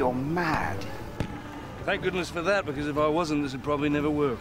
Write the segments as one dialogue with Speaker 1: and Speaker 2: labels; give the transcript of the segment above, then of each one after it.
Speaker 1: You're mad.
Speaker 2: Thank goodness for that, because if I wasn't, this would probably never work.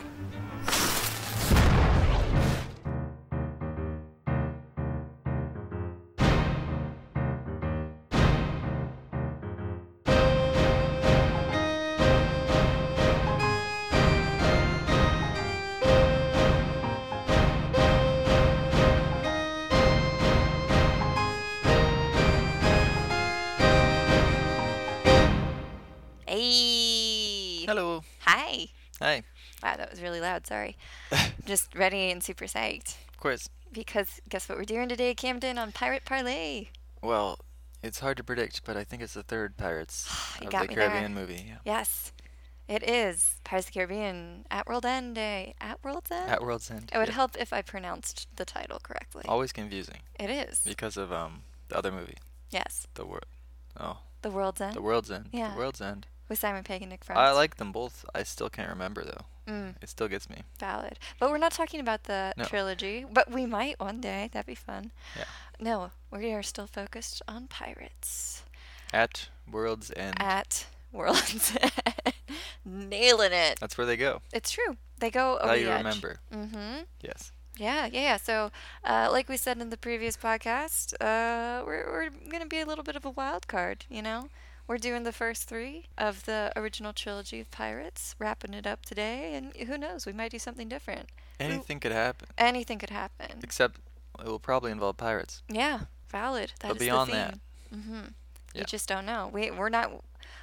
Speaker 3: Loud. Sorry. Just ready and super psyched.
Speaker 4: Of course.
Speaker 3: Because guess what we're doing today, Camden, on Pirate Parlay?
Speaker 4: Well, it's hard to predict, but I think it's the third Pirates
Speaker 3: You
Speaker 4: of
Speaker 3: got
Speaker 4: the
Speaker 3: me there.
Speaker 4: Caribbean movie. Yeah.
Speaker 3: Yes, it is Pirates of the Caribbean at World End Day. At World's End?
Speaker 4: At World's End.
Speaker 3: it would
Speaker 4: yeah.
Speaker 3: help if I pronounced the title correctly.
Speaker 4: Always confusing
Speaker 3: It is.
Speaker 4: because of um the other movie,
Speaker 3: Yes,
Speaker 4: the world. Oh,
Speaker 3: The World's End
Speaker 4: the World's End.
Speaker 3: Yeah.
Speaker 4: The World's End.
Speaker 3: with Simon Pegg and Nick Frost.
Speaker 4: I like them both. I still can't remember though.
Speaker 3: Mm,
Speaker 4: It still gets me.
Speaker 3: valid. But we're not talking about the
Speaker 4: No.
Speaker 3: trilogy, but we might one day. That'd be fun.
Speaker 4: Yeah.
Speaker 3: No, we are still focused on pirates.
Speaker 4: At World's End.
Speaker 3: at World's End. Nailing it.
Speaker 4: That's where they go.
Speaker 3: It's true. They go over
Speaker 4: Now you
Speaker 3: edge.
Speaker 4: remember.
Speaker 3: Mm-hmm.
Speaker 4: Yes.
Speaker 3: Yeah, yeah, yeah. So, uh, like we said in the previous podcast, uh, we're we're gonna be a little bit of a wild card. You know, we're doing the first three of the original trilogy of Pirates, wrapping it up today, and who knows, we might do something different.
Speaker 4: Anything could happen,
Speaker 3: Anything could happen.
Speaker 4: except it will probably involve pirates.
Speaker 3: Yeah, valid. That is
Speaker 4: But beyond
Speaker 3: the
Speaker 4: that.
Speaker 3: Mm-hmm.
Speaker 4: Yeah.
Speaker 3: You just don't know. We we're not.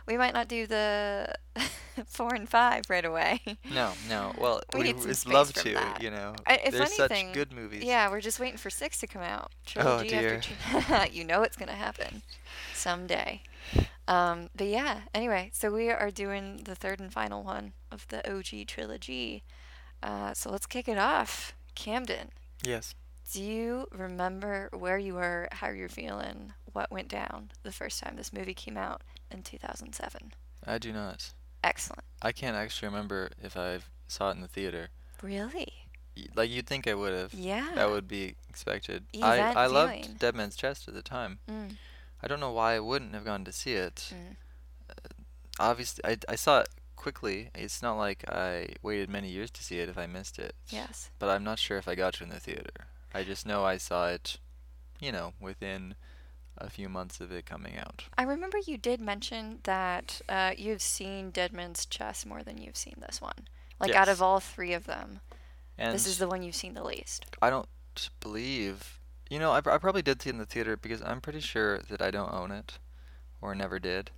Speaker 3: We might not do the four and five right away.
Speaker 4: No, no. Well,
Speaker 3: We
Speaker 4: we would love to.
Speaker 3: that.
Speaker 4: You know,
Speaker 3: I- if
Speaker 4: there's
Speaker 3: anything,
Speaker 4: such good movies.
Speaker 3: Yeah, we're just waiting for six to come out.
Speaker 4: Oh,
Speaker 3: Trilogy
Speaker 4: dear.
Speaker 3: after you know it's gonna happen someday. Um, but yeah, anyway, so we are doing the third and final one of the OG trilogy. Uh, so let's kick it off. Camden,
Speaker 4: Yes.
Speaker 3: do you remember where you were, how you're feeling, what went down the first time this movie came out in 2007?
Speaker 4: I do not.
Speaker 3: Excellent.
Speaker 4: I can't actually remember if I saw it in the theater.
Speaker 3: Really?
Speaker 4: Like you'd think I would have.
Speaker 3: Yeah.
Speaker 4: That would be expected.
Speaker 3: Event
Speaker 4: I I loved. Dead Man's Chest at the time.
Speaker 3: Mm,
Speaker 4: I don't know why I wouldn't have gone to see it.
Speaker 3: mm.
Speaker 4: Obviously, I, I saw it quickly. It's not like I waited many years to see it if I missed it.
Speaker 3: Yes.
Speaker 4: But I'm not sure if I got to in the theater. I just know I saw it, you know, within a few months of it coming out.
Speaker 3: I remember you did mention that uh, you've seen Dead Man's Chest more than you've seen this one. Like out of all three of them,
Speaker 4: And
Speaker 3: this is the one you've seen the least.
Speaker 4: I don't believe. You know, I, pr- I probably did see it in the theater because I'm pretty sure that I don't own it, or never did,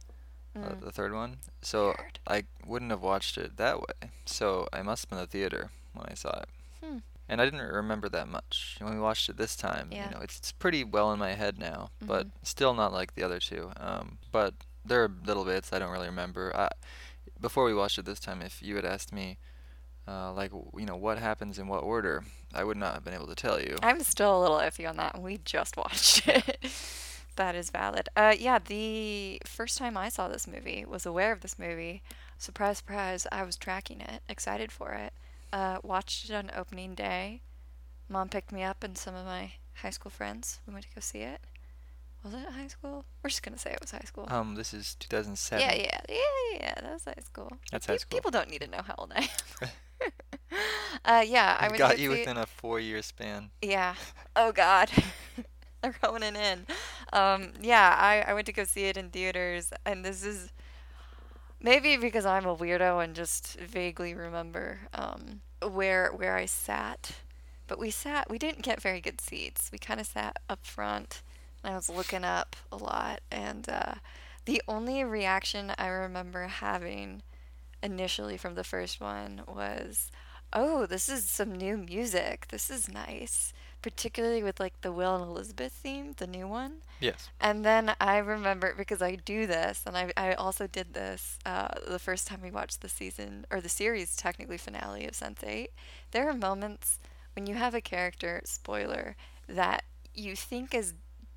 Speaker 4: uh,
Speaker 3: Mm.
Speaker 4: the third one. So
Speaker 3: Weird.
Speaker 4: I wouldn't have watched it that way. So I must have been in the theater when I saw it.
Speaker 3: Hmm.
Speaker 4: And I didn't remember that much when we watched it this time.
Speaker 3: Yeah.
Speaker 4: You know, it's it's pretty well in my head now, but
Speaker 3: Mhm.
Speaker 4: still not like the other two. Um, but there are little bits I don't really remember. I, before we watched it this time, if you had asked me, uh, like you know, what happens in what order, I would not have been able to tell you.
Speaker 3: I'm still a little iffy on that. We just watched it. that is valid. Uh, yeah, the first time I saw this movie, was aware of this movie. Surprise, surprise! I was tracking it, excited for it. Uh, watched it on opening day. Mom picked me up and some of my high school friends. We went to go see it. Was it high school? We're just gonna say it was high school.
Speaker 4: Um, this is 2007.
Speaker 3: Yeah, yeah, yeah, yeah. That was high school.
Speaker 4: That's
Speaker 3: Pe-
Speaker 4: high school.
Speaker 3: People don't need to know how old I am. uh, yeah, I
Speaker 4: got you within a four-year span.
Speaker 3: Yeah. Oh God. They're going in. Um, yeah, I, I went to go see it in theaters, and this is maybe because I'm a weirdo and just vaguely remember um, where where I sat. But we sat. We didn't get very good seats. We kind of sat up front. And I was looking up a lot, and uh, the only reaction I remember having initially from the first one was, "Oh, this is some new music. This is nice." Particularly with like the Will and Elizabeth theme, the new one.
Speaker 4: Yes.
Speaker 3: And then I remember because I do this, and I, I also did this uh, the first time we watched the season or the series technically finale of Sense8. There are moments when you have a character spoiler that you think is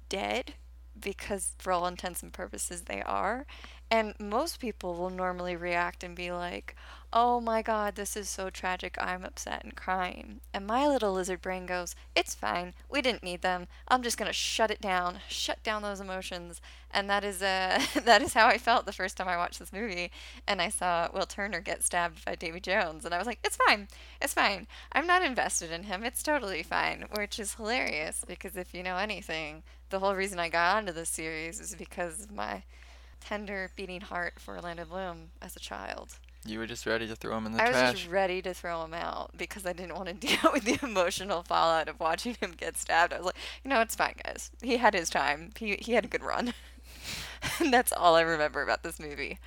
Speaker 3: dead because for all intents and purposes they are, And most people will normally react and be like, oh my god, this is so tragic, I'm upset and crying. And my little lizard brain goes, it's fine, we didn't need them. I'm just gonna shut it down, shut down those emotions. And that is uh, that is how I felt the first time I watched this movie. And I saw Will Turner get stabbed by Davy Jones, and I was like, it's fine, it's fine. I'm not invested in him. It's totally fine, which is hilarious because if you know anything, the whole reason I got onto this series is because my tender beating heart for Orlando Bloom as a child.
Speaker 4: You were just ready to throw him in the trash.
Speaker 3: I was just ready to throw him out because I didn't want to deal with the emotional fallout of watching him get stabbed. I was like, you know, it's fine, guys. He had his time. He he had a good run. and that's all I remember about this movie.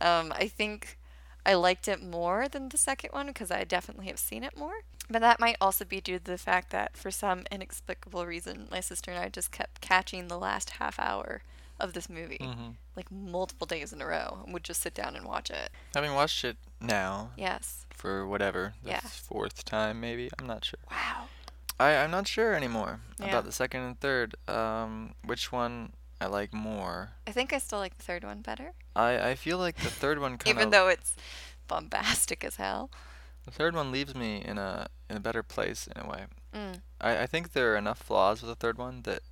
Speaker 3: Um, I think I liked it more than the second one because I definitely have seen it more. But that might also be due to the fact that, for some inexplicable reason, my sister and I just kept catching the last half hour of this movie,
Speaker 4: Mhm.
Speaker 3: like multiple days in a row, and would just sit down and watch it.
Speaker 4: Having watched it now
Speaker 3: Yes.
Speaker 4: for whatever the
Speaker 3: Yeah.
Speaker 4: fourth time, maybe I'm not sure.
Speaker 3: Wow.
Speaker 4: I I'm not sure anymore
Speaker 3: Yeah.
Speaker 4: about the second and third. Um, which one I like more?
Speaker 3: I think I still like the third one better,
Speaker 4: I I feel like the third one kind
Speaker 3: even though it's bombastic as hell.
Speaker 4: the third one leaves me in a in a better place in a way.
Speaker 3: Mm.
Speaker 4: I I think there are enough flaws with the third one that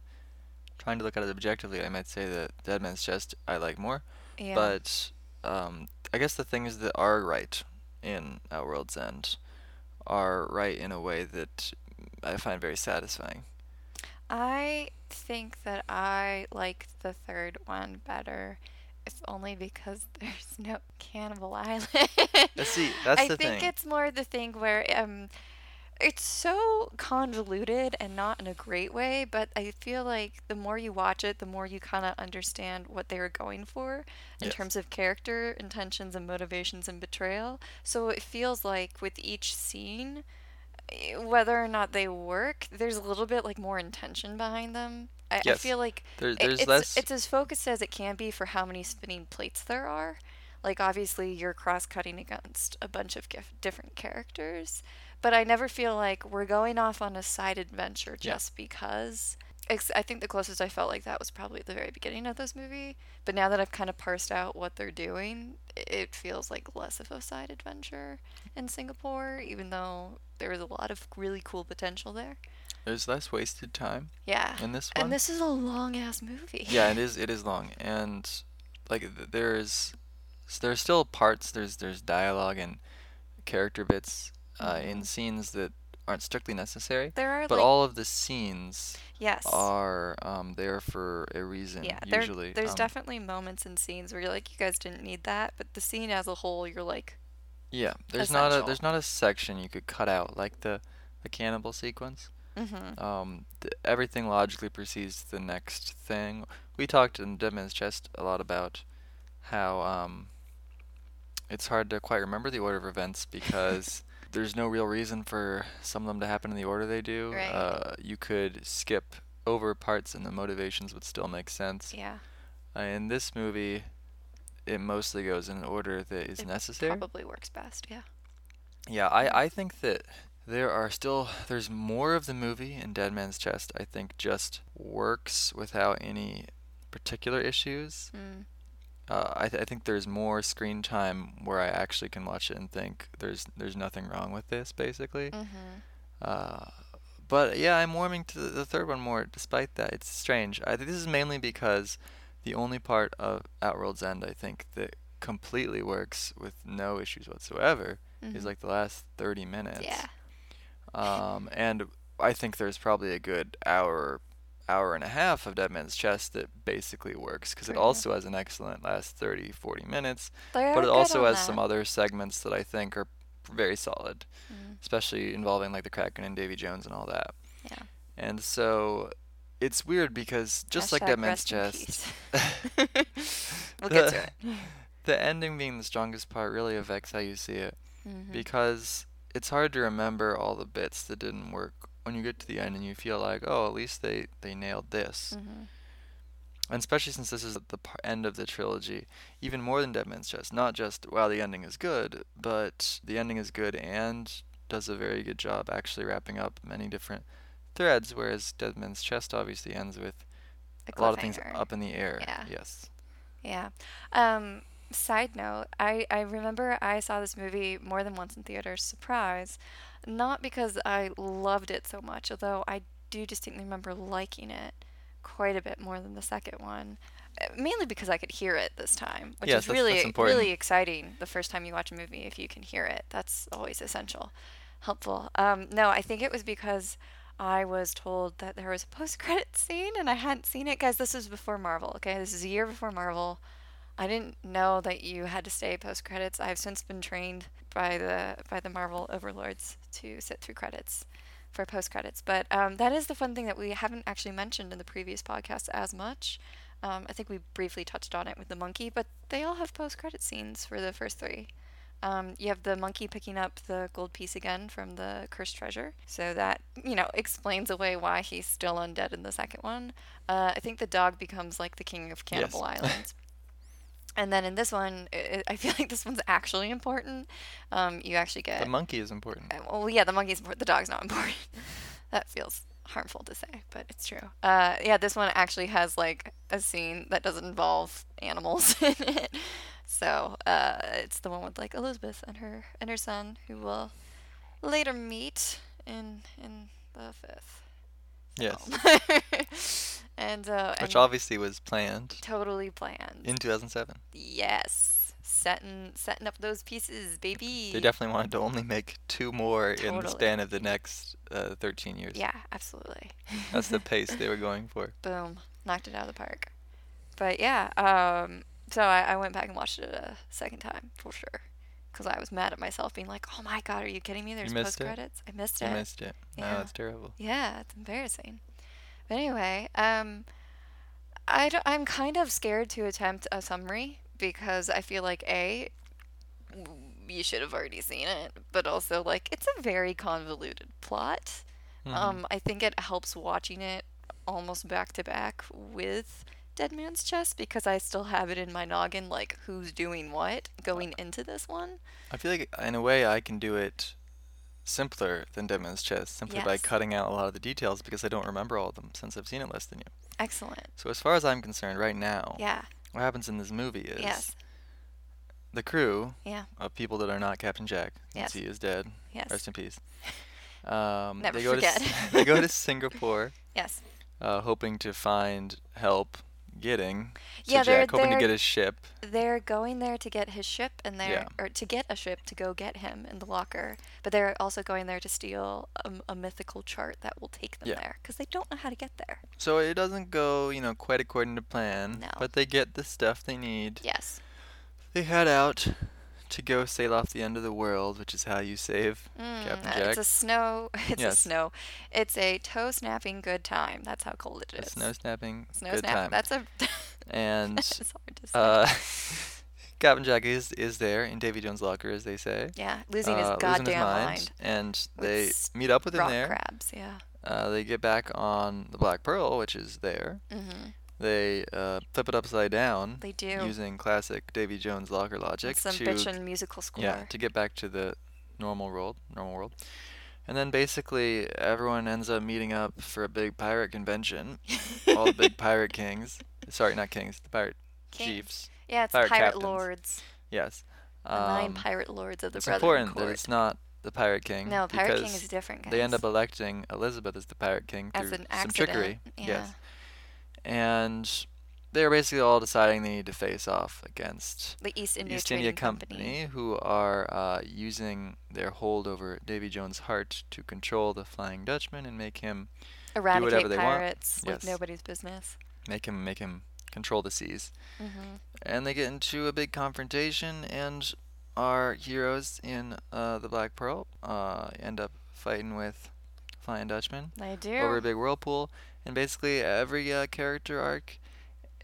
Speaker 4: trying to look at it objectively, I might say that Dead Man's Chest I like more.
Speaker 3: Yeah.
Speaker 4: But um, I guess the things that are right in At World's End are right in a way that I find very satisfying.
Speaker 3: I think that I like the third one better, It's only because there's no Cannibal Island.
Speaker 4: See, that's
Speaker 3: I
Speaker 4: the
Speaker 3: think
Speaker 4: thing.
Speaker 3: it's more the thing where um, it's so convoluted and not in a great way, but I feel like the more you watch it, the more you kind of understand what they were going for in
Speaker 4: Yes.
Speaker 3: terms of character, intentions, and motivations and betrayal. So it feels like with each scene, eh, whether or not they work, there's a little bit like more intention behind them. I, I feel like
Speaker 4: There,
Speaker 3: it's,
Speaker 4: less.
Speaker 3: it's as focused as it can be for how many spinning plates there are. Like obviously you're cross-cutting against a bunch of gif- different characters, but I never feel like we're going off on a side adventure
Speaker 4: Yeah.
Speaker 3: just because. I think the closest I felt like that was probably at the very beginning of this movie. But now that I've kind of parsed out what they're doing, it feels like less of a side adventure in Singapore, even though there was a lot of really cool potential there.
Speaker 4: there's less wasted time
Speaker 3: Yeah.
Speaker 4: in this one.
Speaker 3: And this is a long ass movie.
Speaker 4: yeah, it is. It is long, and like th- there's there's still parts. There's there's dialogue and character bits uh, in scenes that aren't strictly necessary.
Speaker 3: There are
Speaker 4: But
Speaker 3: like
Speaker 4: all of the scenes
Speaker 3: yes.
Speaker 4: are um, there for a reason.
Speaker 3: Yeah, there,
Speaker 4: usually,
Speaker 3: there's
Speaker 4: um,
Speaker 3: definitely moments and scenes where you're like, you guys didn't need that, but the scene as a whole, you're like,
Speaker 4: Yeah, there's not a there's not a section you could cut out like the the cannibal sequence.
Speaker 3: mm-hmm.
Speaker 4: Um, th- everything logically precedes the next thing. We talked in Dead Man's Chest a lot about how um, it's hard to quite remember the order of events because there's no real reason for some of them to happen in the order they do.
Speaker 3: Right.
Speaker 4: Uh, you could skip over parts and the motivations would still make sense.
Speaker 3: yeah,
Speaker 4: Uh, in this movie, it mostly goes in an order that is
Speaker 3: It
Speaker 4: necessary.
Speaker 3: probably works best. Yeah.
Speaker 4: Yeah, I, I think that there are still there's more of the movie in Dead Man's Chest. I think just works without any particular issues.
Speaker 3: Mm.
Speaker 4: Uh, I, th- I think there's more screen time where I actually can watch it and think there's there's nothing wrong with this basically.
Speaker 3: Mm-hmm.
Speaker 4: Uh, but yeah, I'm warming to the, third one more despite that. It's strange. I think this is mainly because the only part of At World's End I think that completely works with no issues whatsoever is like the last 30 minutes.
Speaker 3: Mm-hmm. Yeah.
Speaker 4: Um, and I think there's probably a good hour, hour and a half of Dead Man's Chest that basically works because it also has an excellent last 30, 40 minutes,
Speaker 3: They are
Speaker 4: but it also has some other segments that I think are very solid,
Speaker 3: Mm.
Speaker 4: especially involving like the Kraken and Davy Jones and all that.
Speaker 3: Yeah.
Speaker 4: And so it's weird because just like Dead
Speaker 3: Hashtag
Speaker 4: Man's Chest,
Speaker 3: we'll get to it.
Speaker 4: the ending being the strongest part really affects how you see it
Speaker 3: Mhm.
Speaker 4: because it's hard to remember all the bits that didn't work when you get to the end and you feel like oh at least they they nailed this
Speaker 3: Mhm.
Speaker 4: and especially since this is the end of the trilogy even more than dead man's chest not just wow the ending is good but the ending is good and does a very good job actually wrapping up many different threads whereas dead man's chest obviously ends with a lot of things up in the air
Speaker 3: Yeah.
Speaker 4: yes
Speaker 3: Yeah. Um, side note, I, I remember I saw this movie more than once in theaters. Surprise. Not because I loved it so much, although I do distinctly remember liking it quite a bit more than the second one. Uh, Mainly because I could hear it this time, which
Speaker 4: Yes,
Speaker 3: is
Speaker 4: that's-
Speaker 3: really
Speaker 4: that's
Speaker 3: really exciting. The first time you watch a movie, if you can hear it, that's always essential, helpful. Um, no, I think it was because I was told that there was a post-credit scene and I hadn't seen it. Guys, this was before Marvel. Okay, this is a year before Marvel. I didn't know that you had to stay post credits. I've since been trained by the by the Marvel overlords to sit through credits for post credits. But um, that is the fun thing that we haven't actually mentioned in the previous podcast as much. Um, I think we briefly touched on it with the monkey, but they all have post credit scenes for the first three. Um, you have the monkey picking up the gold piece again from the cursed treasure, so that you know explains away why he's still undead in the second one. Uh, I think the dog becomes like the king of Cannibal
Speaker 4: Yes.
Speaker 3: Island. And then in this one, i I feel like this one's actually important. Um, you actually get.
Speaker 4: The monkey is important.
Speaker 3: uh, well, yeah, the monkey's important. The dog's not important. that feels harmful to say, but it's true. Uh, yeah, this one actually has like a scene that doesn't involve animals in it. So uh, it's the one with like Elizabeth and her and her son, who will later meet in in the fifth.
Speaker 4: Yes.
Speaker 3: And uh,
Speaker 4: Which
Speaker 3: and
Speaker 4: obviously was planned
Speaker 3: totally planned.
Speaker 4: in 2007.
Speaker 3: Yes. Setting setting up those pieces, baby.
Speaker 4: They definitely wanted to only make two more in the span of the next uh, 13 years.
Speaker 3: Yeah, absolutely.
Speaker 4: That's the pace they were going for.
Speaker 3: Boom. Knocked it out of the park. But yeah, um so I, I went back and watched it a second time for sure. Because I was mad at myself being like, oh my god, are you kidding me? There's post credits. I missed it.
Speaker 4: I missed it. No, it's terrible.
Speaker 3: Yeah, it's embarrassing. But anyway, um, I d- I'm kind of scared to attempt a summary because I feel like a you should have already seen it, but also, like, it's a very convoluted plot.
Speaker 4: Mhm.
Speaker 3: Um, I think it helps watching it almost back to back with Dead Man's Chest because I still have it in my noggin, like, who's doing what going into this one.
Speaker 4: I feel like in a way I can do it simpler than Dead Man's Chest, simply by cutting out a lot of the details because I don't remember all of them since I've seen it less than you.
Speaker 3: Excellent.
Speaker 4: So as far as I'm concerned, right now,
Speaker 3: Yeah.
Speaker 4: what happens in this movie is
Speaker 3: Yes.
Speaker 4: the crew
Speaker 3: Yeah.
Speaker 4: of people that are not Captain Jack,
Speaker 3: Yes.
Speaker 4: since he is dead,
Speaker 3: Yes.
Speaker 4: rest in peace. Um,
Speaker 3: Never
Speaker 4: they go
Speaker 3: forget.
Speaker 4: To, they go to Singapore,
Speaker 3: Yes.
Speaker 4: uh, hoping to find help getting to
Speaker 3: Yeah, they're-
Speaker 4: Jack, hoping to get his ship.
Speaker 3: they're going there to get his ship and they're
Speaker 4: Yeah.
Speaker 3: or to get a ship to go get him in the locker but they're also going there to steal a, a mythical chart that will take them
Speaker 4: Yeah.
Speaker 3: there because they don't know how to get there
Speaker 4: So it doesn't go, you know, quite according to plan,
Speaker 3: No.
Speaker 4: but they get the stuff they need.
Speaker 3: yes
Speaker 4: They head out to go sail off the end of the world, which is how you save
Speaker 3: Mm,
Speaker 4: Captain Jack.
Speaker 3: it's a snow it's a snow it's a toe snapping good time that's how cold it
Speaker 4: a
Speaker 3: is
Speaker 4: snow snapping
Speaker 3: snow
Speaker 4: good
Speaker 3: snap
Speaker 4: time.
Speaker 3: that's a
Speaker 4: and
Speaker 3: it's hard to say
Speaker 4: uh, Captain Jack is is there in Davy Jones' locker, as they say.
Speaker 3: yeah losing his
Speaker 4: uh,
Speaker 3: goddamn
Speaker 4: mind,
Speaker 3: mind,
Speaker 4: and they meet up with him there.
Speaker 3: crabs yeah
Speaker 4: Uh, they get back on the Black Pearl, which is there.
Speaker 3: mm-hmm.
Speaker 4: They uh, flip it upside down
Speaker 3: they do
Speaker 4: using classic Davy Jones locker logic
Speaker 3: some
Speaker 4: to
Speaker 3: bitchin' musical score
Speaker 4: yeah to get back to the normal world, normal world. And then basically everyone ends up meeting up for a big pirate convention. All the big pirate kings. Sorry, not kings. The pirate
Speaker 3: Kings.
Speaker 4: chiefs.
Speaker 3: yeah it's
Speaker 4: pirate
Speaker 3: pirate
Speaker 4: captains.
Speaker 3: lords
Speaker 4: Yes.
Speaker 3: The nine
Speaker 4: Um,
Speaker 3: pirate lords of the
Speaker 4: it's important that it's not the pirate king.
Speaker 3: no, Pirate King is different. Guys.
Speaker 4: They end up electing Elizabeth as the pirate king
Speaker 3: as
Speaker 4: through some trickery.
Speaker 3: Yeah.
Speaker 4: Yes. And they're basically all deciding they need to face off against
Speaker 3: The East India
Speaker 4: East India Company, who are uh, using their hold over Davy Jones' heart to control the Flying Dutchman and make him
Speaker 3: Eradicate
Speaker 4: whatever they want.
Speaker 3: pirates like
Speaker 4: Yes.
Speaker 3: nobody's business.
Speaker 4: make him make him control the seas.
Speaker 3: hmm
Speaker 4: And they get into a big confrontation, and our heroes in uh, the Black Pearl uh, end up fighting with Flying Dutchman
Speaker 3: They do.
Speaker 4: over a big whirlpool, and basically every uh, character arc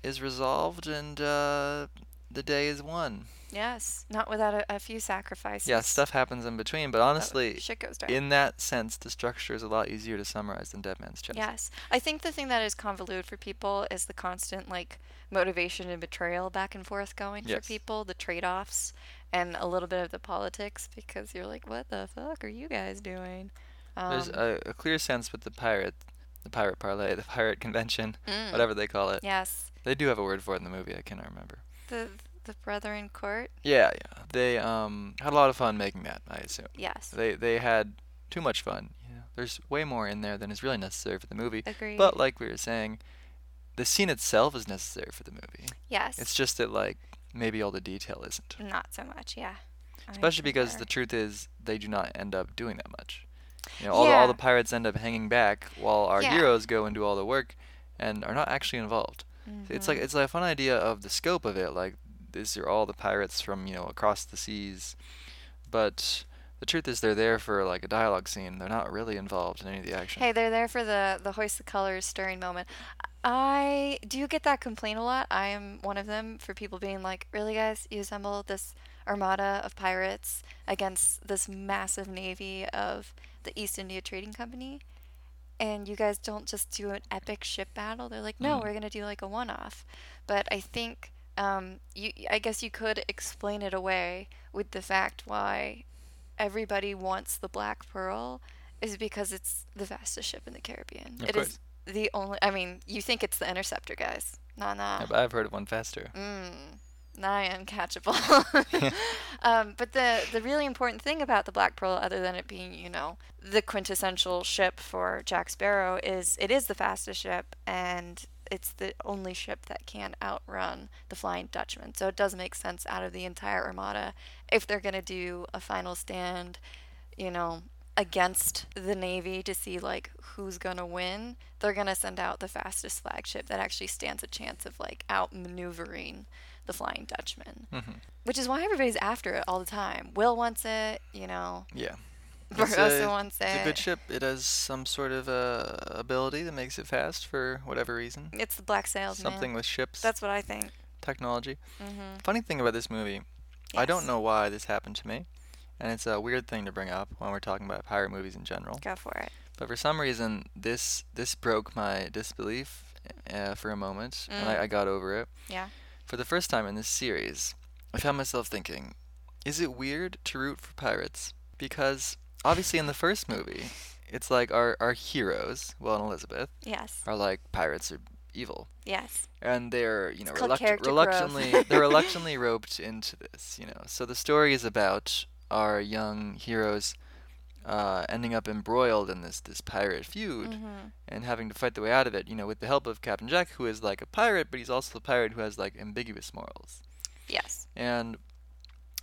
Speaker 4: is resolved, and uh, the day is won.
Speaker 3: yes, not without a, a few sacrifices.
Speaker 4: Yeah, stuff happens in between, but honestly,
Speaker 3: shit goes down.
Speaker 4: in that sense, the structure is a lot easier to summarize than Dead Man's Chest.
Speaker 3: Yes. I think the thing that is convoluted for people is the constant like motivation and betrayal back and forth going
Speaker 4: Yes.
Speaker 3: for people, the trade-offs and a little bit of the politics because you're like, what the fuck are you guys doing?
Speaker 4: There's
Speaker 3: Um,
Speaker 4: a, a clear sense with the pirate, the pirate parlay, the pirate convention,
Speaker 3: mm,
Speaker 4: whatever they call it.
Speaker 3: Yes.
Speaker 4: They do have a word for it in the movie. I cannot remember.
Speaker 3: The the Brethren Court.
Speaker 4: Yeah, yeah. They um had a lot of fun making that. I assume
Speaker 3: Yes.
Speaker 4: they they had too much fun. You know, there's way more in there than is really necessary for the movie.
Speaker 3: Agreed.
Speaker 4: But like we were saying, the scene itself is necessary for the movie.
Speaker 3: yes.
Speaker 4: It's just that like maybe all the detail isn't.
Speaker 3: not so much. Yeah.
Speaker 4: Especially because the truth is they do not end up doing that much. You know, all, the, all the pirates end up hanging back while our
Speaker 3: Yeah.
Speaker 4: heroes go and do all the work and are not actually involved. It's like
Speaker 3: mm-hmm.
Speaker 4: it's like a fun idea of the scope of it. Like these are all the pirates from you know across the seas, but the truth is they're there for like a dialogue scene. They're not really involved in any of the action.
Speaker 3: Hey, they're there for the the hoist the colors stirring moment. I do get that complaint a lot? I am one of them for people being like, "Really, guys? You assemble this armada of pirates against this massive navy of the East India Trading Company, and you guys don't just do an epic ship battle?" They're like, "No,
Speaker 4: Mm.
Speaker 3: we're gonna do like a one-off." But I think um, you, I guess you could explain it away with the fact why everybody wants the Black Pearl is because it's the fastest ship in the Caribbean.
Speaker 4: Of
Speaker 3: It is
Speaker 4: course.
Speaker 3: the only. I mean, you think it's the Interceptor, guys? Nah, nah.
Speaker 4: Yeah, but I've heard of one faster.
Speaker 3: Mm, nigh uncatchable. um, but the the really important thing about the Black Pearl, other than it being, you know, the quintessential ship for Jack Sparrow, is it is the fastest ship and it's the only ship that can outrun the Flying Dutchman. So it does make sense out of the entire armada if they're gonna do a final stand, you know, against the navy to see like who's gonna win they're gonna send out the fastest flagship that actually stands a chance of like outmaneuvering the flying dutchman
Speaker 4: hmm
Speaker 3: which is why everybody's after it all the time will wants it you know
Speaker 4: Yeah. Barbossa
Speaker 3: wants it
Speaker 4: It's a good ship. It has some sort of uh, ability that makes it fast for whatever reason.
Speaker 3: it's the black sails man.
Speaker 4: Something with ships
Speaker 3: that's what i think
Speaker 4: technology.
Speaker 3: mm-hmm.
Speaker 4: Funny thing about this movie, I don't know why this happened to me, and it's a weird thing to bring up when we're talking about pirate movies in general.
Speaker 3: go for it
Speaker 4: But for some reason, this this broke my disbelief uh, for a moment, and I,
Speaker 3: Mm.
Speaker 4: I got over it.
Speaker 3: Yeah.
Speaker 4: For the first time in this series, I found myself thinking, is it weird to root for pirates? Because obviously in the first movie, it's like our our heroes, Will and Elizabeth,
Speaker 3: yes.
Speaker 4: are like pirates are evil.
Speaker 3: Yes.
Speaker 4: And they're you know reluct- reluctantly they're reluctantly roped into this you know. So the story is about our young heroes uh, ending up embroiled in this this pirate feud
Speaker 3: mm-hmm.
Speaker 4: and having to fight their way out of it you know with the help of Captain Jack who is like a pirate but he's also a pirate who has like ambiguous morals
Speaker 3: yes
Speaker 4: and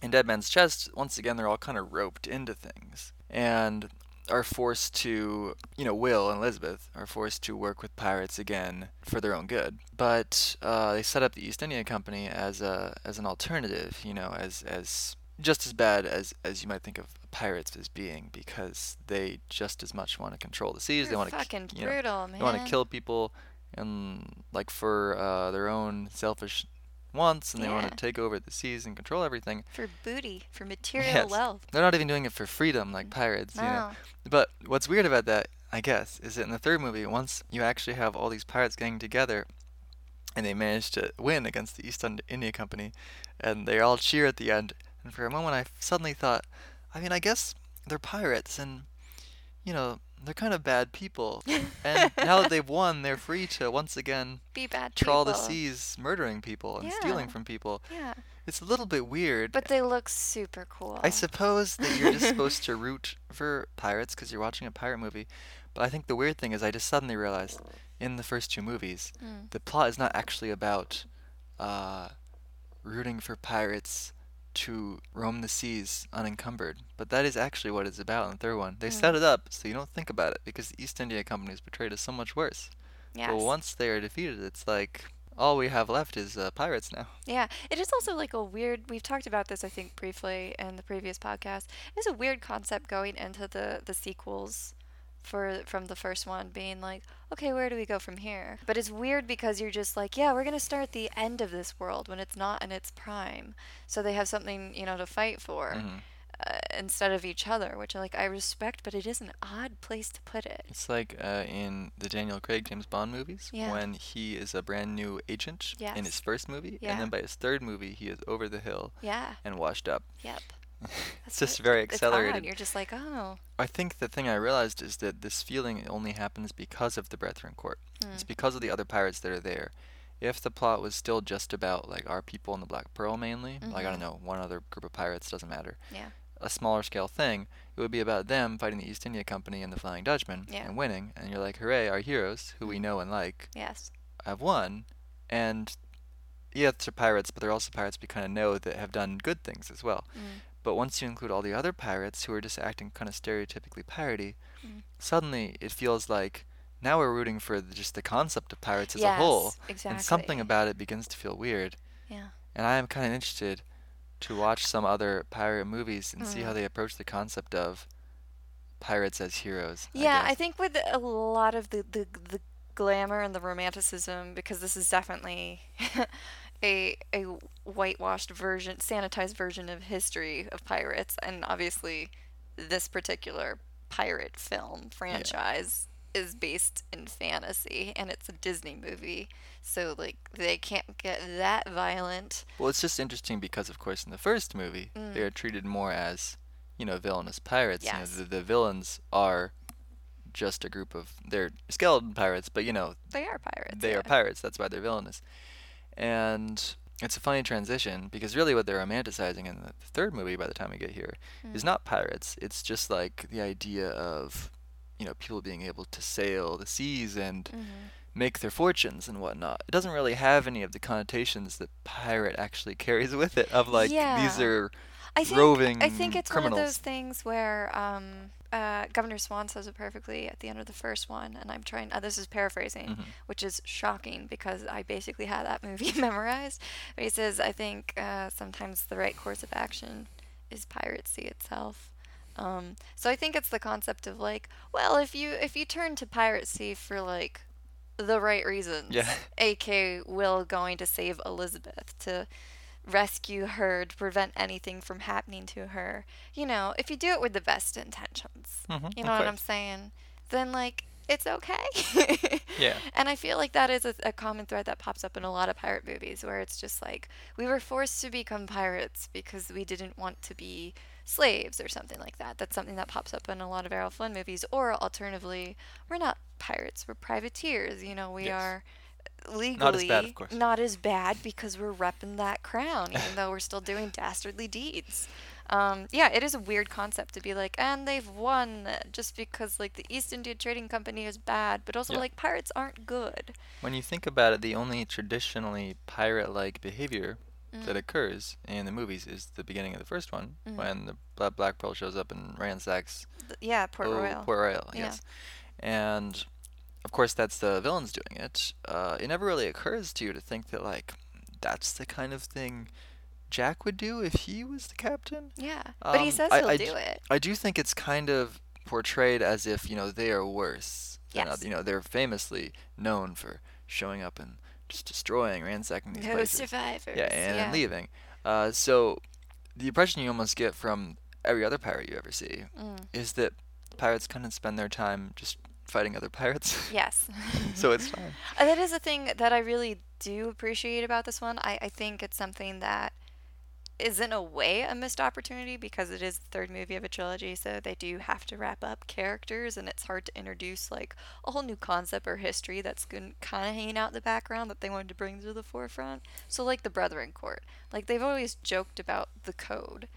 Speaker 4: in Dead Man's Chest, once again, they're all kind of roped into things and are forced to, you know, Will and Elizabeth are forced to work with pirates again for their own good. But uh, they set up the East India Company as a as an alternative, you know, as as just as bad as as you might think of pirates as being because they just as much want to control the seas. they
Speaker 3: You're
Speaker 4: want to
Speaker 3: fucking
Speaker 4: you know,
Speaker 3: brutal man
Speaker 4: they want to kill people and like for uh, their own selfish wants and they want to take over the seas and control everything.
Speaker 3: For booty for material
Speaker 4: Yes.
Speaker 3: wealth.
Speaker 4: They're not even doing it for freedom like pirates you know. But what's weird about that i guess is that in the third movie once you actually have all these pirates getting together and they manage to win against the east india company and they all cheer at the end and for a moment i suddenly thought i mean i guess they're pirates and you know they're kind of bad people. And now that they've won they're free to once again
Speaker 3: be bad
Speaker 4: trawl the seas murdering people and stealing from people.
Speaker 3: Yeah.
Speaker 4: It's a little bit weird.
Speaker 3: But they look super cool.
Speaker 4: I suppose that you're just supposed to root for pirates because you're watching a pirate movie. But I think the weird thing is, I just suddenly realized in the first two movies,
Speaker 3: Mm.
Speaker 4: the plot is not actually about uh, rooting for pirates to roam the seas unencumbered. But that is actually what it's about in the third one. They set
Speaker 3: Mm.
Speaker 4: it up so you don't think about it because the East India Company is portrayed as so much worse.
Speaker 3: yes.
Speaker 4: But once they are defeated, it's like all we have left is uh, pirates now.
Speaker 3: Yeah, it is also like a weird. We've talked about this, I think, briefly in the previous podcast. It's a weird concept going into the the sequels, for from the first one being like, okay, where do we go from here? But it's weird because you're just like, yeah, we're gonna start at the end of this world when it's not in its prime, so they have something you know to fight for.
Speaker 4: Mhm.
Speaker 3: Uh, instead of each other, which like I respect, but it is an odd place to put it.
Speaker 4: It's like uh, in the Daniel Craig James Bond movies
Speaker 3: Yeah.
Speaker 4: when he is a brand new agent in his first movie,
Speaker 3: Yeah.
Speaker 4: and then by his third movie he is over the hill
Speaker 3: Yeah.
Speaker 4: and washed up.
Speaker 3: Yep.
Speaker 4: It's
Speaker 3: That's
Speaker 4: just very accelerated.
Speaker 3: You're just like, oh.
Speaker 4: I think the thing I realized is that this feeling only happens because of the Brethren Court. It's
Speaker 3: Mm.
Speaker 4: because of the other pirates that are there, if the plot was still just about like our people in the Black Pearl mainly, like I don't
Speaker 3: Mhm.
Speaker 4: know, one other group of pirates doesn't matter.
Speaker 3: Yeah.
Speaker 4: A smaller scale thing, it would be about them fighting the East India Company and the Flying Dutchman
Speaker 3: Yeah.
Speaker 4: and winning, and you're like, hooray, our heroes, who we
Speaker 3: Mhm.
Speaker 4: know and like,
Speaker 3: Yes.
Speaker 4: have won, and yeah, they're pirates, but they're also pirates we kind of know that have done good things as well.
Speaker 3: Mm.
Speaker 4: But once you include all the other pirates who are just acting kind of stereotypically piratey,
Speaker 3: Mm.
Speaker 4: suddenly it feels like now we're rooting for the, just the concept of pirates as
Speaker 3: yes.
Speaker 4: a whole,
Speaker 3: Exactly.
Speaker 4: and something about it begins to feel weird.
Speaker 3: Yeah.
Speaker 4: And I am kind of interested to watch some other pirate movies and see how
Speaker 3: Mm.
Speaker 4: they approach the concept of pirates as heroes.
Speaker 3: Yeah, I
Speaker 4: guess.
Speaker 3: think with a lot of the, the the glamour and the romanticism, because this is definitely a a whitewashed version, sanitized version of history of pirates, and obviously this particular pirate film franchise is based in fantasy, and it's a Disney movie, so like they can't get that violent.
Speaker 4: Well, it's just interesting because, of course, in the first movie, they
Speaker 3: Mm.
Speaker 4: are treated more as, you know, villainous pirates. You know,
Speaker 3: Yes.
Speaker 4: the, the villains are just a group of they're skeleton pirates, but you know,
Speaker 3: They are pirates.
Speaker 4: they
Speaker 3: yeah.
Speaker 4: are pirates. That's why they're villainous. And it's a funny transition because really what they're romanticizing in the third movie by the time we get here is
Speaker 3: Mm.
Speaker 4: not pirates. It's just like the idea of, you know, people being able to sail the seas and
Speaker 3: Mhm.
Speaker 4: make their fortunes and whatnot. It doesn't really have any of the connotations that pirate actually carries with it of like these are
Speaker 3: I think
Speaker 4: roving
Speaker 3: I think it's one of those things where um, uh, Governor Swan says it perfectly at the end of the first one, and I'm trying. Uh, this is paraphrasing,
Speaker 4: Mhm.
Speaker 3: which is shocking because I basically had that movie memorized. But he says, "I think uh, sometimes the right course of action is piracy itself." Um, so I think it's the concept of like, well, if you if you turn to piracy for like the right reasons,
Speaker 4: Yeah.
Speaker 3: A.K. Will going to save Elizabeth to rescue her to prevent anything from happening to her. You know, if you do it with the best intentions,
Speaker 4: Mhm,
Speaker 3: you know what I'm saying, then like it's okay.
Speaker 4: Yeah.
Speaker 3: And I feel like that is a, a common thread that pops up in a lot of pirate movies where it's just like we were forced to become pirates because we didn't want to be slaves or something like that. That's something that pops up in a lot of Errol Flynn movies. Or alternatively, we're not pirates, we're privateers. You know, we
Speaker 4: Yes.
Speaker 3: are legally
Speaker 4: Not as bad, of course.
Speaker 3: not as bad because we're repping that crown, even though we're still doing dastardly deeds. Um, yeah, it is a weird concept to be like, and they've won just because like the East India Trading Company is bad, but also
Speaker 4: Yeah.
Speaker 3: like pirates aren't good.
Speaker 4: When you think about it, the only traditionally pirate-like behavior that
Speaker 3: Mm.
Speaker 4: occurs in the movies is the beginning of the first one
Speaker 3: Mhm.
Speaker 4: when the Black Pearl shows up and ransacks
Speaker 3: Th- yeah, Port
Speaker 4: oh,
Speaker 3: Royal.
Speaker 4: Port Royal,
Speaker 3: Yeah.
Speaker 4: yes. And of course, that's the villains doing it. Uh, it never really occurs to you to think that like that's the kind of thing Jack would do if he was the captain.
Speaker 3: yeah, but he
Speaker 4: Um,
Speaker 3: says
Speaker 4: I-
Speaker 3: he'll
Speaker 4: I
Speaker 3: do it.
Speaker 4: I do think it's kind of portrayed as if you know they are worse. than
Speaker 3: Yes.
Speaker 4: oth- you know they're famously known for showing up and just destroying, ransacking these
Speaker 3: No
Speaker 4: places.
Speaker 3: survivors.
Speaker 4: Yeah, and
Speaker 3: yeah.
Speaker 4: leaving. Uh, so the impression you almost get from every other pirate you ever see
Speaker 3: Mm.
Speaker 4: is that pirates kind of spend their time just fighting other pirates.
Speaker 3: Yes.
Speaker 4: so it's fine.
Speaker 3: That is a thing that I really do appreciate about this one. I, I think it's something that is in a way a missed opportunity because it is the third movie of a trilogy, so they do have to wrap up characters, and it's hard to introduce like a whole new concept or history that's kind of hanging out in the background that they wanted to bring to the forefront. So like the Brethren Court, like they've always joked about the code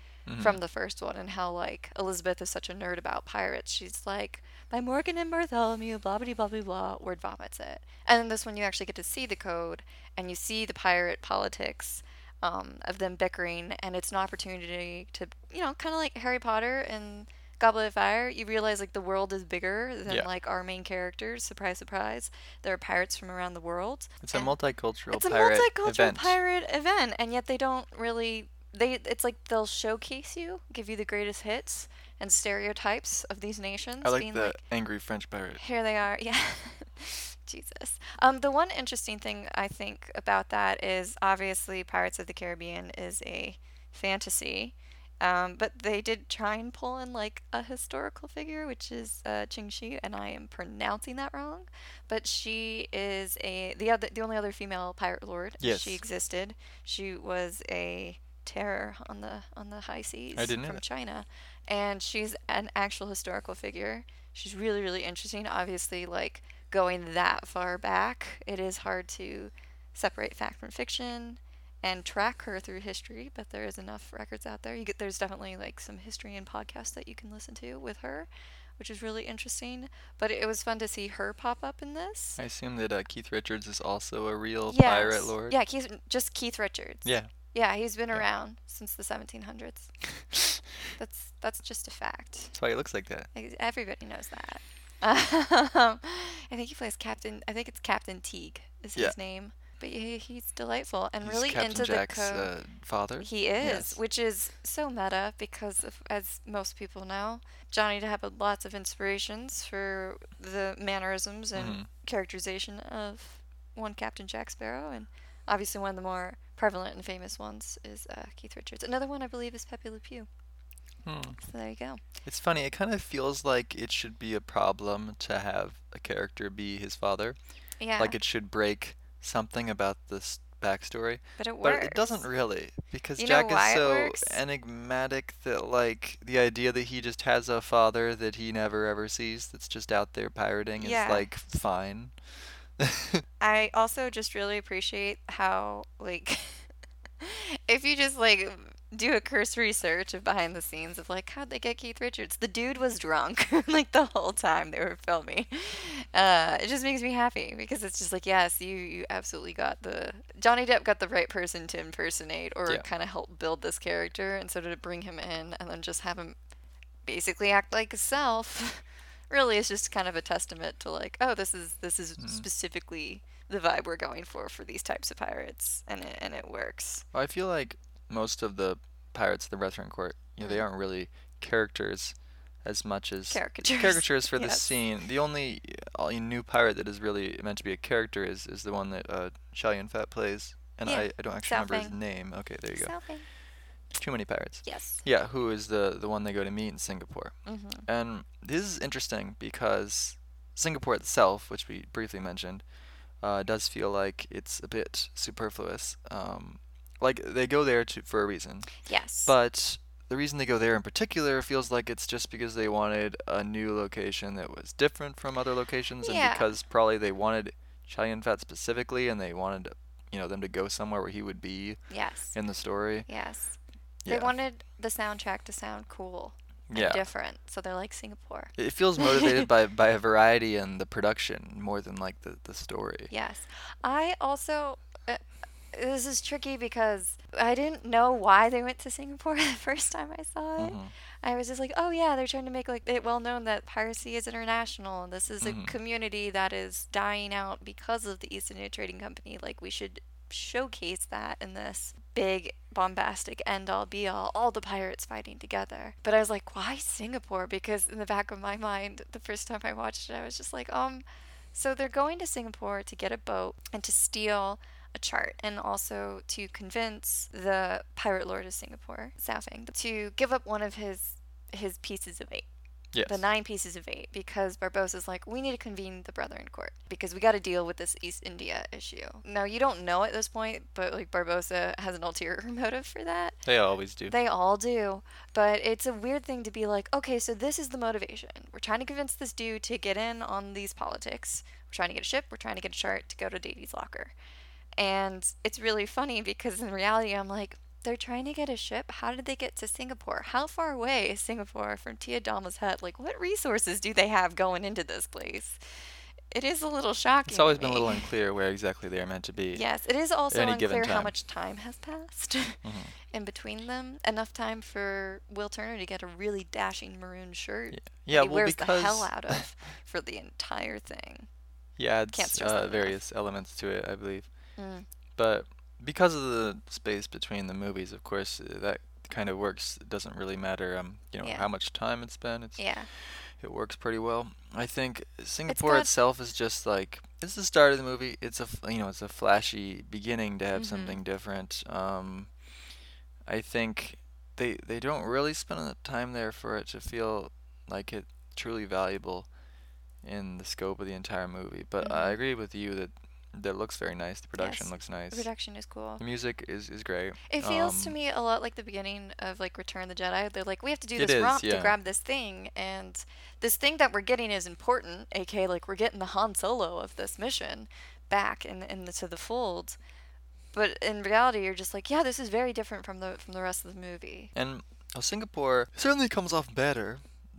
Speaker 3: from
Speaker 4: Mhm.
Speaker 3: the first one and how like Elizabeth is such a nerd about pirates. She's like by Morgan and Bartholomew, blah blah blah blah blah. Word vomits it. And then this one you actually get to see the code and you see the pirate politics um, of them bickering, and it's an opportunity to you know kind of like Harry Potter and Goblet of Fire. You realize like the world is bigger than
Speaker 4: Yeah.
Speaker 3: like our main characters. Surprise, surprise. There are pirates from around the world.
Speaker 4: It's a
Speaker 3: and-
Speaker 4: multicultural
Speaker 3: it's a multicultural
Speaker 4: event.
Speaker 3: pirate event, and yet they don't really. They it's like they'll showcase you, give you the greatest hits and stereotypes of these nations.
Speaker 4: I like
Speaker 3: being
Speaker 4: the
Speaker 3: like,
Speaker 4: angry French pirate.
Speaker 3: here they are. Yeah. Jesus. Um, the one interesting thing I think about that is obviously Pirates of the Caribbean is a fantasy. Um, but they did try and pull in like a historical figure, which is uh, Ching Shih, and I am pronouncing that wrong. But she is a the other the only other female pirate lord.
Speaker 4: Yes.
Speaker 3: She existed. She was a terror on the on the high seas from
Speaker 4: that.
Speaker 3: China, and she's an actual historical figure. She's really really interesting. Obviously, like going that far back, it is hard to separate fact from fiction and track her through history, but there is enough records out there. You get there's definitely like some history and podcasts that you can listen to with her, which is really interesting. But it was fun to see her pop up in this.
Speaker 4: I assume that uh, Keith Richards is also a real
Speaker 3: Yes.
Speaker 4: pirate lord.
Speaker 3: Yeah, Keith, just Keith Richards.
Speaker 4: Yeah.
Speaker 3: Yeah, he's been
Speaker 4: Yeah.
Speaker 3: around since the 1700s. That's that's just a fact.
Speaker 4: That's why he looks like that.
Speaker 3: Everybody knows that. Um, I think he plays Captain. I think it's Captain Teague is
Speaker 4: Yeah.
Speaker 3: his name. But he, he's delightful and
Speaker 4: He's
Speaker 3: really
Speaker 4: Captain
Speaker 3: into
Speaker 4: Jack's
Speaker 3: the code.
Speaker 4: uh, father.
Speaker 3: He is,
Speaker 4: Yes.
Speaker 3: which is so meta because, of, as most people know, Johnny Depp had lots of inspirations for the mannerisms and
Speaker 4: Mhm.
Speaker 3: characterization of one Captain Jack Sparrow, and obviously one of the more prevalent and famous ones is uh, Keith Richards. Another one I believe is Pepe Le Pew.
Speaker 4: Hmm.
Speaker 3: So there you go.
Speaker 4: It's funny. It kind of feels like it should be a problem to have a character be his father.
Speaker 3: Yeah,
Speaker 4: Like it should break something about this backstory.
Speaker 3: but it works.
Speaker 4: But it doesn't really because
Speaker 3: You
Speaker 4: Jack is so enigmatic that like the idea that he just has a father that he never ever sees that's just out there pirating
Speaker 3: Yeah.
Speaker 4: is like fine.
Speaker 3: I also just really appreciate how like if you just like do a cursory search of behind the scenes of like how'd they get Keith Richards? The dude was drunk like the whole time they were filming. Uh, it just makes me happy because it's just like yes, you you absolutely got the Johnny Depp got the right person to impersonate or
Speaker 4: Yeah.
Speaker 3: kind of help build this character, and so to bring him in and then just have him basically act like himself. really is just kind of a testament to like oh this is this is
Speaker 4: Mm-hmm.
Speaker 3: specifically the vibe we're going for for these types of pirates and it, and it works
Speaker 4: I feel like most of the pirates of the Brethren Court, you know, they
Speaker 3: Mm.
Speaker 4: aren't really characters as much as
Speaker 3: Caricatures,
Speaker 4: caricatures for the scene. The only uh, new pirate that is really meant to be a character is, is the one that uh, Yun Fat plays, and
Speaker 3: Yeah,
Speaker 4: I, I don't actually
Speaker 3: Sao
Speaker 4: remember his name. Okay, there you go.
Speaker 3: Selfie.
Speaker 4: Too many pirates.
Speaker 3: yes
Speaker 4: Yeah, who is the the one they go to meet in Singapore?
Speaker 3: hmm
Speaker 4: And this is interesting because Singapore itself, which we briefly mentioned, uh, does feel like it's a bit superfluous. Um, like they go there to for a reason,
Speaker 3: yes
Speaker 4: but the reason they go there in particular feels like it's just because they wanted a new location that was different from other locations, and because probably they wanted Yun Fat specifically, and they wanted you know them to go somewhere where he would be
Speaker 3: yes
Speaker 4: in the story.
Speaker 3: yes
Speaker 4: Yeah.
Speaker 3: they wanted the soundtrack to sound cool
Speaker 4: yeah.
Speaker 3: different so they're like singapore
Speaker 4: It feels motivated by by a variety and the production more than like the the story.
Speaker 3: Yes. I also. Uh, this is tricky because I didn't know why they went to Singapore the first time I saw it.
Speaker 4: Mhm.
Speaker 3: I was just like, oh yeah, they're trying to make like it well known that piracy is international this is
Speaker 4: Mhm.
Speaker 3: a community that is dying out because of the East India Trading Company. Like we should showcase that in this big bombastic end all be all all the pirates fighting together but i was like why singapore because in the back of my mind the first time i watched it i was just like um so they're going to Singapore to get a boat and to steal a chart and also to convince the pirate lord of Singapore, Sao-Feng, to give up one of his his pieces of eight.
Speaker 4: Yes.
Speaker 3: The nine pieces of eight, because Barbossa's like, we need to convene the Brethren Court because we got to deal with this East India issue. Now you don't know at this point, but like Barbossa has an ulterior motive for that.
Speaker 4: They always do.
Speaker 3: They all do. But it's a weird thing to be like, okay, so this is the motivation. We're trying to convince this dude to get in on these politics. We're trying to get a ship. We're trying to get a chart to go to Davy's locker. And it's really funny because in reality, I'm like, they're trying to get a ship. How did they get to Singapore? How far away is Singapore from Tia Dalma's hut? Like, what resources do they have going into this place? It is a little shocking.
Speaker 4: It's always been a little unclear where exactly they are meant to be.
Speaker 3: Yes, it is also unclear how much time has passed
Speaker 4: Mhm.
Speaker 3: in between them. Enough time for Will Turner to get a really dashing maroon shirt. that
Speaker 4: Yeah,
Speaker 3: he
Speaker 4: well,
Speaker 3: wears the hell out of for the entire thing.
Speaker 4: he adds
Speaker 3: Can't stress that
Speaker 4: uh, various elements to it, I believe.
Speaker 3: Mm.
Speaker 4: But because of the space between the movies, of course, uh, that kind of works. It doesn't really matter, um, you know,
Speaker 3: Yeah.
Speaker 4: how much time it's been. It's
Speaker 3: Yeah,
Speaker 4: it works pretty well. I think Singapore
Speaker 3: got-
Speaker 4: itself is just like it's the start of the movie. It's a you know it's a flashy beginning to have
Speaker 3: Mhm.
Speaker 4: something different. Um, I think they they don't really spend the time there for it to feel like it truly valuable in the scope of the entire movie. But I
Speaker 3: Mhm.
Speaker 4: agree with you that that looks very nice. The production
Speaker 3: Yes.
Speaker 4: looks nice.
Speaker 3: the production is cool.
Speaker 4: The music is is great.
Speaker 3: It feels to
Speaker 4: Um,
Speaker 3: me a lot like the beginning of like Return of the Jedi. They're like, we have to do this
Speaker 4: is,
Speaker 3: romp
Speaker 4: yeah.
Speaker 3: to grab this thing, and this thing that we're getting is important. aka like we're getting the Han Solo of this mission, back in into the fold. But in reality, you're just like, yeah, this is very different from the from the rest of the movie.
Speaker 4: And Singapore certainly comes off better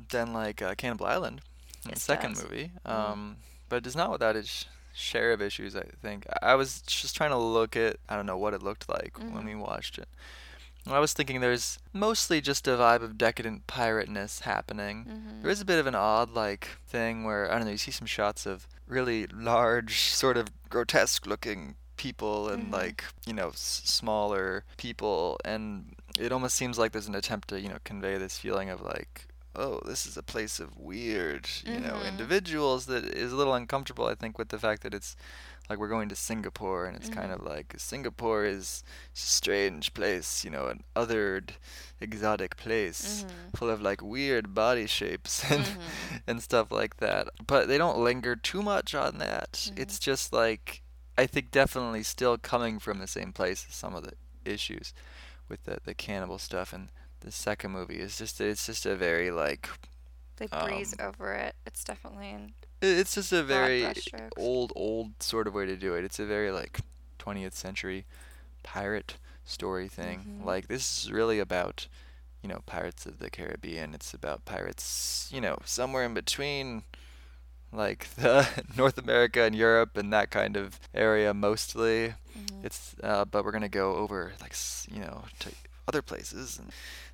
Speaker 4: than like uh, Cannibal Island, in the second
Speaker 3: does.
Speaker 4: movie.
Speaker 3: Mhm.
Speaker 4: Um, but it is not without its share of issues. I think I was just trying to look at I don't know what it looked like when
Speaker 3: Mhm.
Speaker 4: we watched it. I was thinking there's mostly just a vibe of decadent pirateness happening.
Speaker 3: Mhm.
Speaker 4: There is a bit of an odd like thing where I don't know. You see some shots of really large, sort of grotesque looking people and
Speaker 3: Mhm.
Speaker 4: like you know s- smaller people, and it almost seems like there's an attempt to you know convey this feeling of like oh this is a place of weird you know
Speaker 3: Mhm.
Speaker 4: individuals that is a little uncomfortable I think with the fact that it's like we're going to Singapore and it's kind
Speaker 3: Mhm.
Speaker 4: of like Singapore is a strange place you know an othered exotic place
Speaker 3: Mhm.
Speaker 4: full of like weird body shapes and
Speaker 3: Mhm.
Speaker 4: and stuff like that. But they don't linger too much on that. It's just like I think definitely still coming from the same place as some of the issues with the the cannibal stuff and the second movie is just it's just a very like
Speaker 3: They breeze
Speaker 4: um,
Speaker 3: over it. It's definitely in
Speaker 4: it's just a very old old sort of way to do it. It's a very like 20th century pirate story thing.
Speaker 3: Mhm.
Speaker 4: Like this is really about you know Pirates of the Caribbean. It's about pirates, you know, somewhere in between like the North America and Europe and that kind of area mostly.
Speaker 3: Mhm.
Speaker 4: It's uh, but we're gonna go over like you know to other places and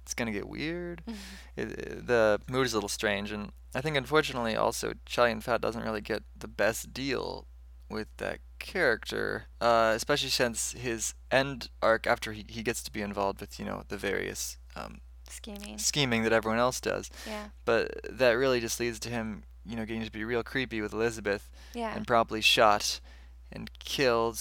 Speaker 4: it's gonna get weird.
Speaker 3: Mhm.
Speaker 4: It, it- the mood is a little strange, and I think unfortunately also Chow Yun Fat doesn't really get the best deal with that character, uh, especially since his end arc after he, he gets to be involved with you know the various um,
Speaker 3: scheming.
Speaker 4: scheming that everyone else does,
Speaker 3: Yeah.
Speaker 4: but that really just leads to him you know getting to be real creepy with Elizabeth
Speaker 3: Yeah.
Speaker 4: and promptly shot and killed,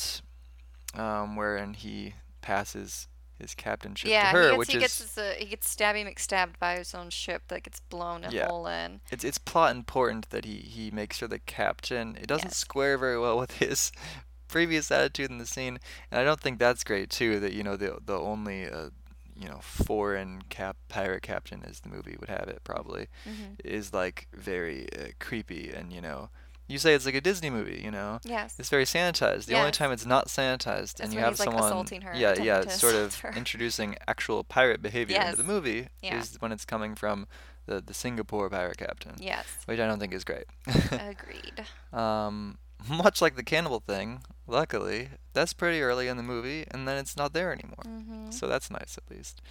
Speaker 4: um, wherein he passes his captainship
Speaker 3: yeah,
Speaker 4: to her,
Speaker 3: he gets,
Speaker 4: which
Speaker 3: he
Speaker 4: is
Speaker 3: gets his, uh, he gets stabby McStabbed by his own ship that gets blown a
Speaker 4: Yeah.
Speaker 3: hole in.
Speaker 4: it's it's plot important that he he makes her the captain. It doesn't
Speaker 3: Yes.
Speaker 4: square very well with his previous attitude in the scene, and I don't think that's great too. That you know the the only uh, you know foreign cap pirate captain, as the movie would have it, probably
Speaker 3: hmm
Speaker 4: is like very uh, creepy, and you know you say it's like a Disney movie, you know.
Speaker 3: Yes.
Speaker 4: It's very sanitized. The only time it's not sanitized,
Speaker 3: That's
Speaker 4: and you have
Speaker 3: he's, like,
Speaker 4: someone,
Speaker 3: assaulting her,
Speaker 4: yeah, yeah, sort of
Speaker 3: her.
Speaker 4: introducing actual pirate behavior
Speaker 3: Yes.
Speaker 4: into the movie,
Speaker 3: Yeah.
Speaker 4: is when it's coming from the the Singapore pirate captain
Speaker 3: Yes.
Speaker 4: which I don't think is great.
Speaker 3: Agreed.
Speaker 4: um, much like the cannibal thing, luckily, that's pretty early in the movie, and then it's not there anymore.
Speaker 3: Mm-hmm.
Speaker 4: So that's nice at least.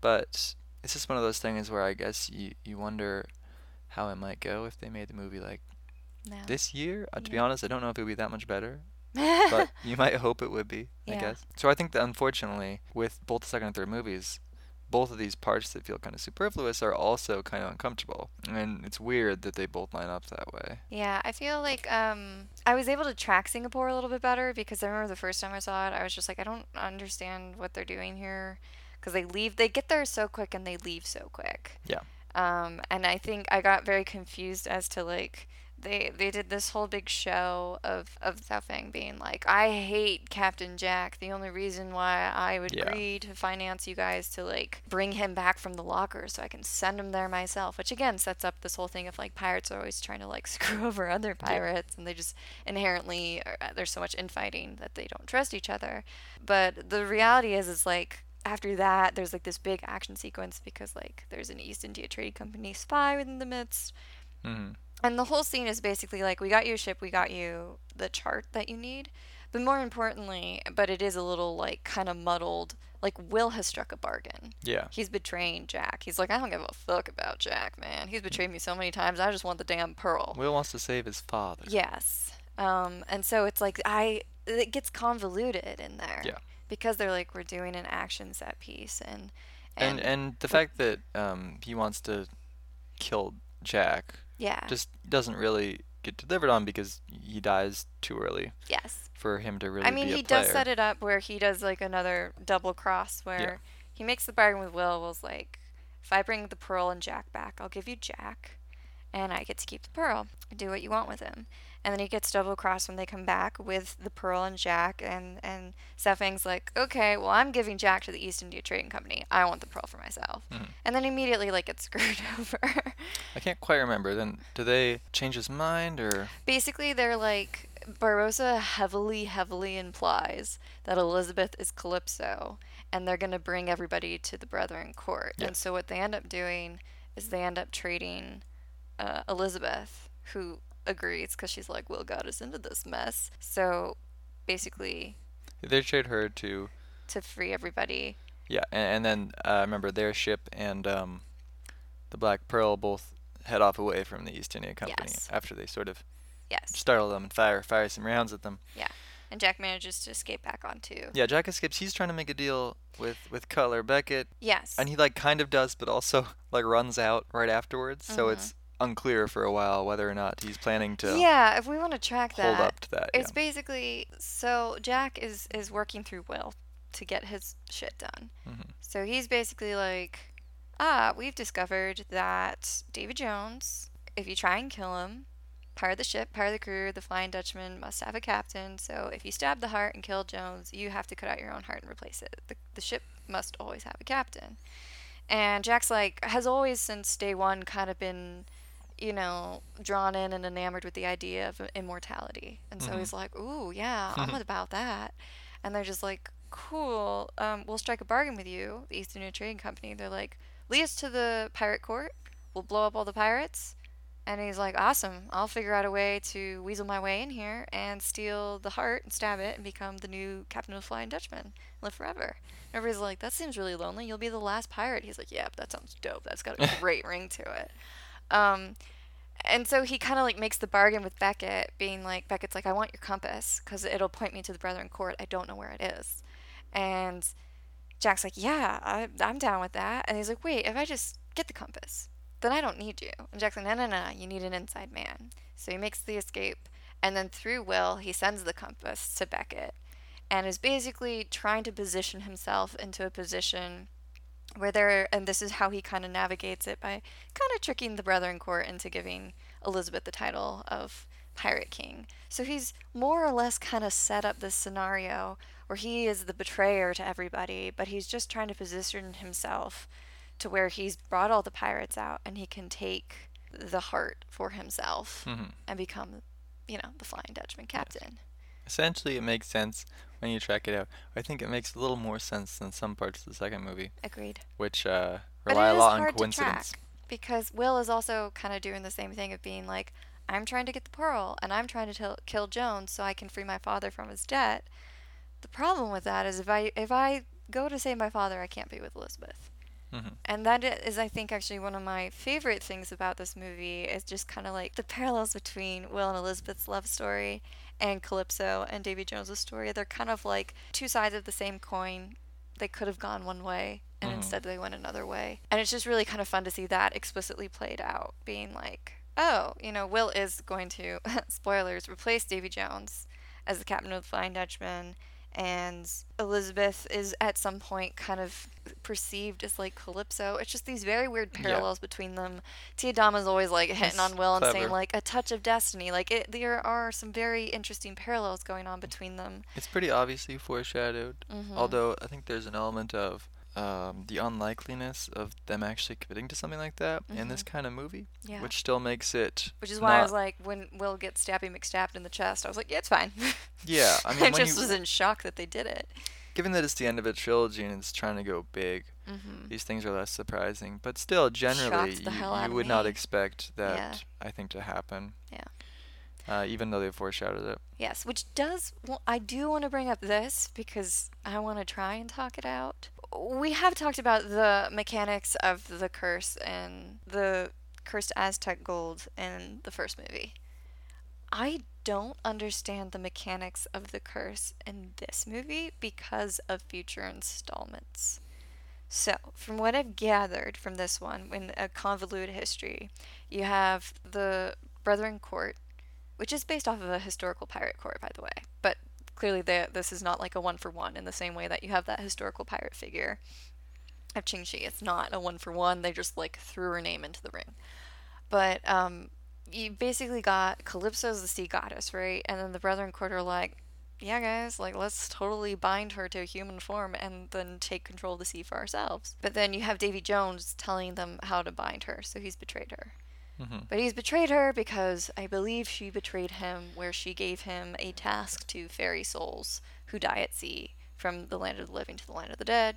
Speaker 4: But it's just one of those things where I guess you, you wonder how it might go if they made the movie like
Speaker 3: No.
Speaker 4: this year. Uh, to be honest, I don't know if it would be that much better, but you might hope it would be, I guess. So I think that unfortunately, with both the second and third movies, both of these parts that feel kind of superfluous are also kind of uncomfortable. And it's weird that they both line up that way.
Speaker 3: Yeah, I feel like um I was able to track Singapore a little bit better because I remember the first time I saw it, I was just like, I don't understand what they're doing here because they leave, they get there so quick and they leave so quick.
Speaker 4: Yeah.
Speaker 3: Um, and I think I got very confused as to like they they did this whole big show of of Zhao being like, I hate Captain Jack. The only reason why I would
Speaker 4: Yeah.
Speaker 3: agree to finance you guys to like bring him back from the locker so I can send him there myself. Which again sets up this whole thing of like pirates are always trying to like screw over other pirates and they just inherently are, uh, there's so much infighting that they don't trust each other. But the reality is is like after that there's like this big action sequence because like there's an East India Trade Company spy within the midst
Speaker 4: hmm
Speaker 3: and the whole scene is basically like we got you a ship, we got you the chart that you need. But more importantly, but it is a little like kind of muddled, like Will has struck a bargain.
Speaker 4: Yeah.
Speaker 3: He's betraying Jack. He's like, I don't give a fuck about Jack, man. He's betrayed me so many times. I just want the damn pearl.
Speaker 4: Will wants to save his father.
Speaker 3: Yes. Um, and so it's like I it gets convoluted in there.
Speaker 4: Yeah.
Speaker 3: Because they're like we're doing an action set piece and
Speaker 4: And and the fact that um he wants to kill Jack
Speaker 3: yeah.
Speaker 4: just doesn't really get delivered on because he dies too early
Speaker 3: yes.
Speaker 4: for him to really
Speaker 3: I mean, he does set it up where he does like another double cross where he makes the bargain with Will. Will's like, if I bring the pearl and Jack back, I'll give you Jack, and I get to keep the pearl. Do what you want with him. And then he gets double crossed when they come back with the pearl and Jack, and and Sao Feng's like, okay, well I'm giving Jack to the East India Trading Company. I want the pearl for myself.
Speaker 4: Mhm.
Speaker 3: And then immediately like gets screwed over.
Speaker 4: I can't quite remember. Then do they change his mind or
Speaker 3: basically they're like Barbossa heavily, heavily implies that Elizabeth is Calypso, and they're gonna bring everybody to the Brethren Court. And so what they end up doing is they end up trading uh, Elizabeth, who agrees because she's like, "Will got us into this mess." So basically,
Speaker 4: They trade her to
Speaker 3: to free everybody.
Speaker 4: yeah, and, and then uh, remember their ship and um, the Black Pearl both head off away from the East India Company
Speaker 3: Yes.
Speaker 4: after they sort of
Speaker 3: Yes.
Speaker 4: startle them and fire fire some rounds at them.
Speaker 3: Yeah. And Jack manages to escape back onto.
Speaker 4: Yeah, Jack escapes. He's trying to make a deal with with Cutler Beckett,
Speaker 3: Yes.
Speaker 4: and he like kind of does, but also like runs out right afterwards. So
Speaker 3: Mhm.
Speaker 4: it's unclear for a while whether or not he's planning to
Speaker 3: yeah, if we want to track that,
Speaker 4: hold up to that.
Speaker 3: it's
Speaker 4: yeah.
Speaker 3: basically so Jack is is working through Will to get his shit done.
Speaker 4: Mhm.
Speaker 3: So he's basically like, ah, we've discovered that Davy Jones, if you try and kill him, part of the ship, part of the crew, the Flying Dutchman must have a captain. So if you stab the heart and kill Jones, you have to cut out your own heart and replace it. The, the ship must always have a captain. And Jack's like, has always since day one kind of been, you know, drawn in and enamored with the idea of immortality. And so
Speaker 4: Mhm.
Speaker 3: he's like, ooh, yeah, I'm about that. And they're just like, cool, um, we'll strike a bargain with you, the East India Trading Company. They're like, lead us to the pirate court. We'll blow up all the pirates. And he's like, awesome, I'll figure out a way to weasel my way in here and steal the heart and stab it and become the new captain of the Flying Dutchman live forever. Everybody's like, that seems really lonely. You'll be the last pirate. He's like, yeah, that sounds dope. That's got a great ring to it. Um, and so he kind of like makes the bargain with Beckett, being like, Beckett's like, I want your compass because it'll point me to the Brethren Court. I don't know where it is. And Jack's like, yeah, I, I'm down with that. And he's like, wait, if I just get the compass, then I don't need you. And Jack's like, no, no, no, you need an inside man. So he makes the escape. And then through Will, he sends the compass to Beckett and is basically trying to position himself into a position where there, and this is how he kind of navigates it by kind of tricking the Brethren Court into giving Elizabeth the title of Pirate King. So he's more or less kind of set up this scenario where he is the betrayer to everybody, but he's just trying to position himself to where he's brought all the pirates out and he can take the heart for himself
Speaker 4: Mhm.
Speaker 3: and become, you know, the Flying Dutchman captain.
Speaker 4: Essentially, it makes sense when you track it out. I think it makes a little more sense than some parts of the second movie,
Speaker 3: Agreed.
Speaker 4: which uh, rely a lot on coincidence.
Speaker 3: because Will is also kind of doing the same thing of being like, I'm trying to get the pearl and I'm trying to tel- kill Jones so I can free my father from his debt. The problem with that is if I if I go to save my father, I can't be with Elizabeth.
Speaker 4: Mhm.
Speaker 3: And that is, I think, actually one of my favorite things about this movie is just kind of like the parallels between Will and Elizabeth's love story and Calypso and Davy Jones's story. They're kind of like two sides of the same coin. They could have gone one way, and
Speaker 4: Mhm.
Speaker 3: instead they went another way. And it's just really kind of fun to see that explicitly played out, being like, oh, you know, Will is going to, spoilers, replace Davy Jones as the captain of the Flying Dutchman and Elizabeth is at some point kind of perceived as like Calypso. It's just these very weird
Speaker 4: Yeah.
Speaker 3: parallels between them. Tia Tiadama's always like hitting on Will and saying like a touch of destiny. Like it, there are some very interesting parallels going on between them.
Speaker 4: It's pretty obviously foreshadowed,
Speaker 3: Mhm.
Speaker 4: although I think there's an element of um, the unlikeliness of them actually committing to something like that in this kind of movie,
Speaker 3: Yeah.
Speaker 4: which still makes it.
Speaker 3: Which is why I was like, when Will gets Stabby McStabbed in the chest, I was like, yeah, it's fine.
Speaker 4: Yeah, I mean,
Speaker 3: I
Speaker 4: when
Speaker 3: just
Speaker 4: you-
Speaker 3: was in shock that they did it.
Speaker 4: given that it's the end of a trilogy and it's trying to go big,
Speaker 3: hmm
Speaker 4: these things are less surprising. But still, generally, you, you would not expect that.
Speaker 3: Yeah.
Speaker 4: I think to happen.
Speaker 3: Yeah.
Speaker 4: Uh, even though they foreshadowed it.
Speaker 3: Yes, which does. Well, I do want to bring up this because I want to try and talk it out. We have talked about the mechanics of the curse and the cursed Aztec gold in the first movie. I don't understand the mechanics of the curse in this movie because of future installments. So, from what I've gathered from this one, in a convoluted history, you have the Brethren Court, which is based off of a historical pirate court, by the way. Clearly, the, this is not like a one for one in the same way that you have that historical pirate figure of Ching Shih. It's not a one for one. They just like threw her name into the ring. But um, you basically got Calypso's the sea goddess, right? And then the Brethren Court are like, yeah, guys, like let's totally bind her to a human form and then take control of the sea for ourselves. But then you have Davy Jones telling them how to bind her, so he's betrayed her.
Speaker 4: Hmm
Speaker 3: But he's betrayed her because I believe she betrayed him where she gave him a task to ferry souls who die at sea from the land of the living to the land of the dead,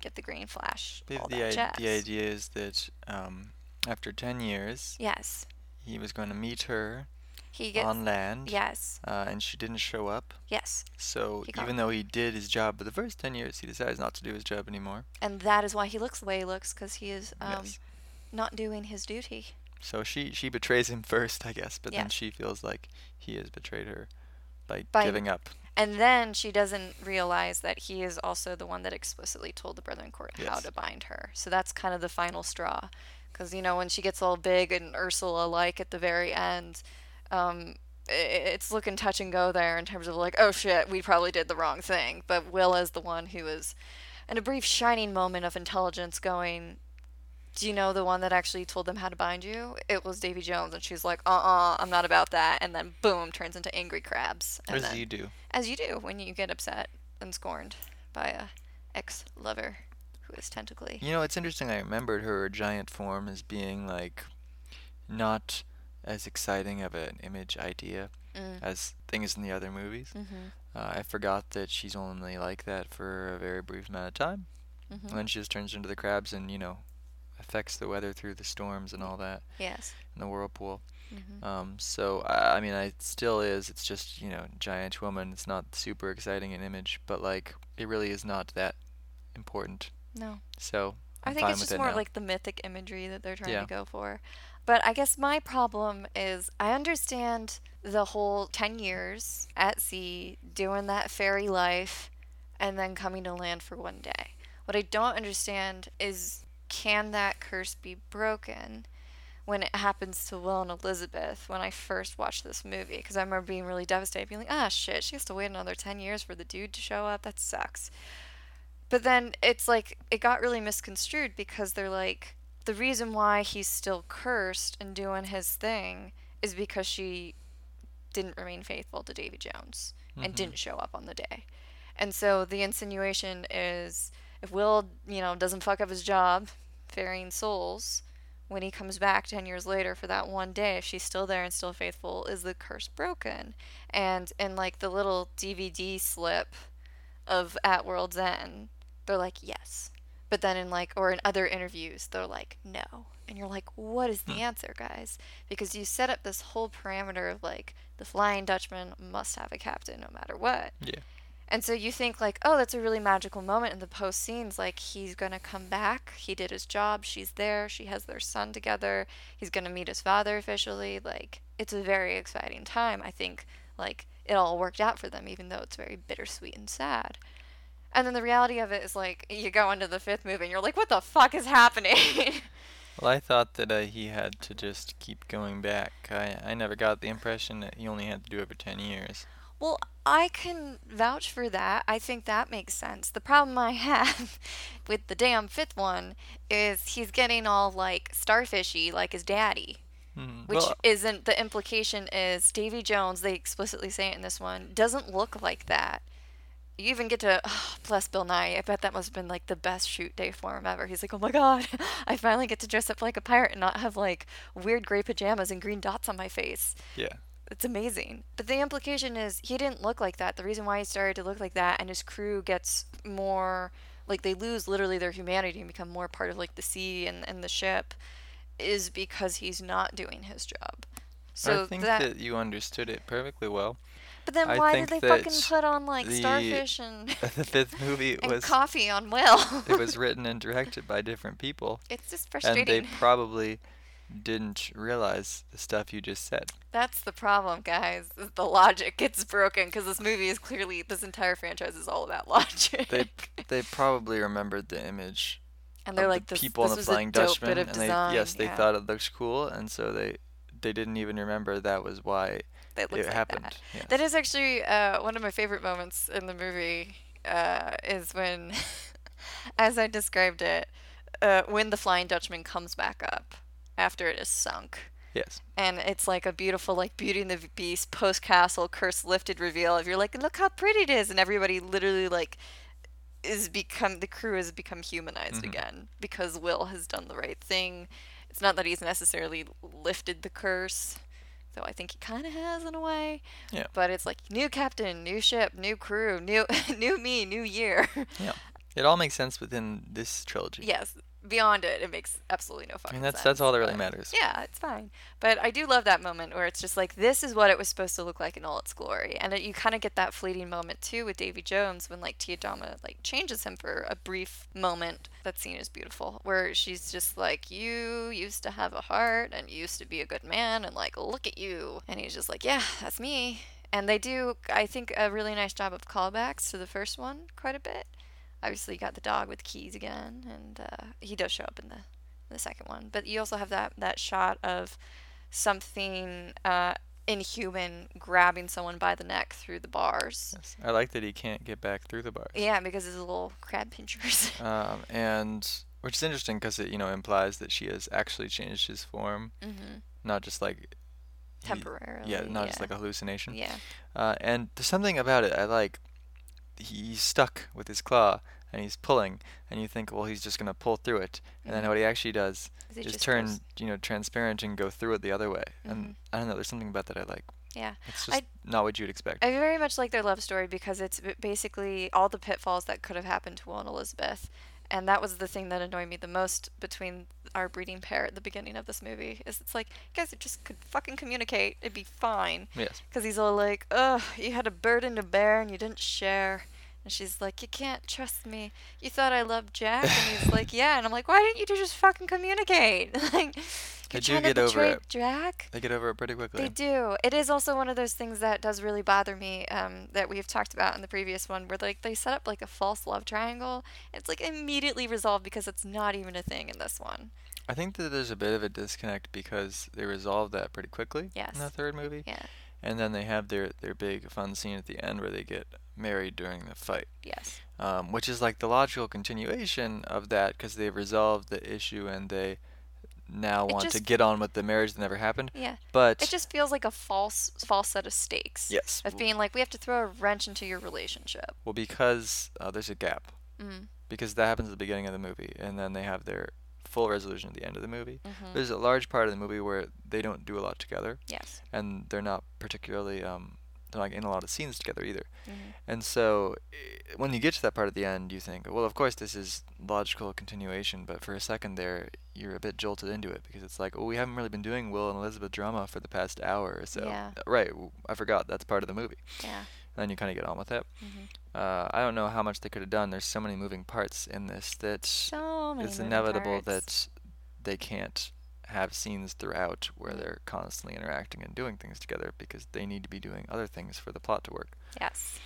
Speaker 3: get the green flash,
Speaker 4: The,
Speaker 3: all
Speaker 4: the, i- the idea is that um, after 10 years,
Speaker 3: Yes.
Speaker 4: he was going to meet her
Speaker 3: He gets
Speaker 4: on land,
Speaker 3: Yes.
Speaker 4: uh, and she didn't show up.
Speaker 3: Yes.
Speaker 4: So even though he did his job for the first 10 years, he decides not to do his job anymore.
Speaker 3: And that is why he looks the way he looks cuz he is um
Speaker 4: yes.
Speaker 3: not doing his duty.
Speaker 4: So she, she betrays him first, I guess, but then she feels like he has betrayed her by,
Speaker 3: By-
Speaker 4: giving up.
Speaker 3: And then she doesn't realize that he is also the one that explicitly told the Brethren Court how to bind her. So that's kind of the final straw. Because, you know, when she gets all big and Ursula like at the very end, um, it's looking touch and go there in terms of like, oh shit, we probably did the wrong thing. But Will is the one who is, in a brief shining moment of intelligence, going, do you know the one that actually told them how to bind you? It was Davy Jones. And she's like, uh uh-uh, uh, i am not about that. And then boom, turns into angry crabs. And
Speaker 4: As
Speaker 3: then-
Speaker 4: you do.
Speaker 3: as you do when you get upset and scorned by a ex lover who is tentacly.
Speaker 4: You know, it's interesting. I remembered her giant form as being like not as exciting of an image idea
Speaker 3: Mm.
Speaker 4: as things in the other movies.
Speaker 3: Mhm.
Speaker 4: Uh, I forgot that she's only like that for a very brief amount of time,
Speaker 3: Mhm.
Speaker 4: and then she just turns into the crabs and you know affects the weather through the storms and all that
Speaker 3: Yes.
Speaker 4: in the whirlpool.
Speaker 3: Mhm.
Speaker 4: Um, so I, I mean, I it still is. It's just you know giant woman. It's not super exciting an image, but like it really is not that important.
Speaker 3: No.
Speaker 4: So
Speaker 3: I
Speaker 4: I'm
Speaker 3: think
Speaker 4: fine
Speaker 3: it's just
Speaker 4: it
Speaker 3: more
Speaker 4: now.
Speaker 3: like the mythic imagery that they're trying
Speaker 4: Yeah.
Speaker 3: to go for. But I guess my problem is I understand the whole 10 years at sea, doing that fairy life, and then coming to land for one day. What I don't understand is can that curse be broken when it happens to Will and Elizabeth when I first watched this movie? Because I remember being really devastated, being like, ah, shit, she has to wait another 10 years for the dude to show up. That sucks. But then it's like it got really misconstrued because they're like the reason why he's still cursed and doing his thing is because she didn't remain faithful to Davy Jones and
Speaker 4: Mhm.
Speaker 3: didn't show up on the day. And so the insinuation is if Will, you know, doesn't fuck up his job ferrying souls when he comes back 10 years later for that one day if she's still there and still faithful is the curse broken? And in like the little dvd slip of at world's end they're like yes. But then in like or in other interviews they're like no. And you're like what is the
Speaker 4: Hmm.
Speaker 3: answer guys? Because you set up this whole parameter of like the flying dutchman must have a captain no matter what.
Speaker 4: Yeah.
Speaker 3: And so you think like oh that's a really magical moment in the post scenes like he's to come back. He did his job. She's there. She has their son together. He's to meet his father officially. Like it's a very exciting time i think like it all worked out for them even though it's very bittersweet and sad. And then the reality of it is like you go into the fifth movie and you're like what the fuck is happening?
Speaker 4: Well, I thought that uh, he had to just keep going back. I, I never got the impression that he only had to do it for 10 years.
Speaker 3: Well, I can vouch for that. I think that makes sense. The problem I have with the damn fifth one is he's getting all like starfishy like his daddy.
Speaker 4: Mhm.
Speaker 3: Which
Speaker 4: well,
Speaker 3: isn't the implication is Davy Jones, they explicitly say it in this one, doesn't look like that. You even get to oh, bless Bill Nighy. I bet that must have been like the best shoot day for him ever. He's like, Oh my god, I finally get to dress up like a pirate and not have like weird gray pajamas and green dots on my face
Speaker 4: yeah.
Speaker 3: It's amazing. But the implication is he didn't look like that. The reason why he started to look like that and his crew gets more like they lose literally their humanity and become more part of like the sea and, and the ship is because he's not doing his job. So
Speaker 4: I think
Speaker 3: that,
Speaker 4: that you understood it perfectly well.
Speaker 3: but then
Speaker 4: I
Speaker 3: why did they fucking put on like
Speaker 4: the-
Speaker 3: starfish and,
Speaker 4: the fifth movie
Speaker 3: and
Speaker 4: was
Speaker 3: coffee on Will?
Speaker 4: it was written and directed by different people,
Speaker 3: it's just frustrating.
Speaker 4: and they probably didn't realize the stuff you just said.
Speaker 3: That's the problem, guys. The logic gets broken because this movie is clearly this entire franchise is all about logic.
Speaker 4: They they probably remembered the image
Speaker 3: and they're
Speaker 4: of
Speaker 3: like
Speaker 4: the
Speaker 3: this,
Speaker 4: people
Speaker 3: this
Speaker 4: in the Flying Dutchman, and they yes they
Speaker 3: yeah.
Speaker 4: thought it looks cool, and so they they didn't even remember that was why
Speaker 3: that
Speaker 4: it
Speaker 3: like
Speaker 4: happened.
Speaker 3: That.
Speaker 4: Yes.
Speaker 3: that is actually uh, one of my favorite moments in the movie. Uh, is when, as I described it, uh, when the Flying Dutchman comes back up after it is sunk.
Speaker 4: yes.
Speaker 3: And it's like a beautiful, like Beauty and the Beast post castle curse lifted reveal of you're like, look how pretty it is, and everybody literally like is become the crew has become humanized
Speaker 4: Mhm.
Speaker 3: again because Will has done the right thing, It's not that he's necessarily lifted the curse, though I think he kind of has in a way.
Speaker 4: Yeah.
Speaker 3: But it's like new captain, new ship, new crew, new new me, new year.
Speaker 4: Yeah. It all makes sense within this trilogy.
Speaker 3: yes. Beyond it, it makes absolutely no
Speaker 4: I
Speaker 3: fucking
Speaker 4: mean, that's
Speaker 3: sense.
Speaker 4: that's all that really matters.
Speaker 3: Yeah, it's fine. But I do love that moment where it's just like this is what it was supposed to look like in all its glory, and it, you kind of get that fleeting moment too with Davy Jones when like Tia Dalma like changes him for a brief moment. That scene is beautiful, where she's just like, "You used to have a heart and used to be a good man, and like look at you," and he's just like, "Yeah, that's me." And they do, I think, a really nice job of callbacks to the first one quite a bit. Obviously, you got the dog with keys again, and uh, he does show up in the the second one. But you also have that that shot of something uh, inhuman grabbing someone by the neck through the bars.
Speaker 4: Yes. I like that he can't get back through the bars.
Speaker 3: Yeah, because his little crab pinchers.
Speaker 4: Um, and which is interesting because it you know implies that she has actually changed his form,
Speaker 3: hmm
Speaker 4: not just like he-
Speaker 3: Temporarily.
Speaker 4: yeah, not just like a hallucination.
Speaker 3: Yeah.
Speaker 4: Uh, and there's something about it I like. He's stuck with his claw and he's pulling, and you think, well, he's just gonna pull through it, and then
Speaker 3: Mhm.
Speaker 4: what he actually does
Speaker 3: Is it
Speaker 4: is
Speaker 3: just
Speaker 4: turn
Speaker 3: goes-
Speaker 4: you know transparent and go through it the other way.
Speaker 3: Mhm.
Speaker 4: And I don't know, there's something about that I like.
Speaker 3: Yeah.
Speaker 4: It's
Speaker 3: I-
Speaker 4: just not what you'd expect.
Speaker 3: I very much like their love story because it's basically all the pitfalls that could have happened to Will and Elizabeth. And that was the thing that annoyed me the most between our breeding pair at the beginning of this movie. Is it's like, you guys just could fucking communicate. It'd be fine.
Speaker 4: yes.
Speaker 3: Because he's all like, ugh, you had a burden to bear and you didn't share. And she's like, you can't trust me. You thought I loved Jack? And he's like, yeah. And I'm like, why didn't you just fucking communicate? like,
Speaker 4: They do get over it.
Speaker 3: Jack?
Speaker 4: They get over it pretty quickly.
Speaker 3: They do. It is also one of those things that does really bother me um, that we've talked about in the previous one, where like they set up like a false love triangle. It's like immediately resolved because it's not even a thing in this one.
Speaker 4: I think that there's a bit of a disconnect because they resolve that pretty quickly
Speaker 3: Yes.
Speaker 4: in the third movie,
Speaker 3: Yeah.
Speaker 4: And then they have their their big fun scene at the end where they get married during the fight,
Speaker 3: Yes.
Speaker 4: um, which is like the logical continuation of that because they've resolved the issue and they now
Speaker 3: It
Speaker 4: want to get on with the marriage that never happened.
Speaker 3: Yeah.
Speaker 4: But
Speaker 3: It just feels like a false false set of stakes.
Speaker 4: yes,
Speaker 3: Of being like, we have to throw a wrench into your relationship.
Speaker 4: well because uh, there's a gap
Speaker 3: Mm.
Speaker 4: because that happens at the beginning of the movie and then they have their full resolution at the end of the movie.
Speaker 3: hmm
Speaker 4: There's a large part of the movie where they don't do a lot together.
Speaker 3: Yes.
Speaker 4: and they're not particularly um they're like in a lot of scenes together either.
Speaker 3: hmm
Speaker 4: And so i- when you get to that part at the end, you think, well, of course this is logical continuation, but for a second there, you're a bit jolted into it because it's like, oh, we haven't really been doing Will and Elizabeth drama for the past hour or so.
Speaker 3: Yeah.
Speaker 4: Uh, Right, I forgot that's part of the movie.
Speaker 3: Yeah.
Speaker 4: And then you kind of get on with it.
Speaker 3: hmm
Speaker 4: Uh, I don't know how much they could have done. There's so many moving parts in this that
Speaker 3: So
Speaker 4: it's inevitable
Speaker 3: parts.
Speaker 4: that they can't have scenes throughout where they're constantly interacting and doing things together because they need to be doing other things for the plot to work.
Speaker 3: Yes.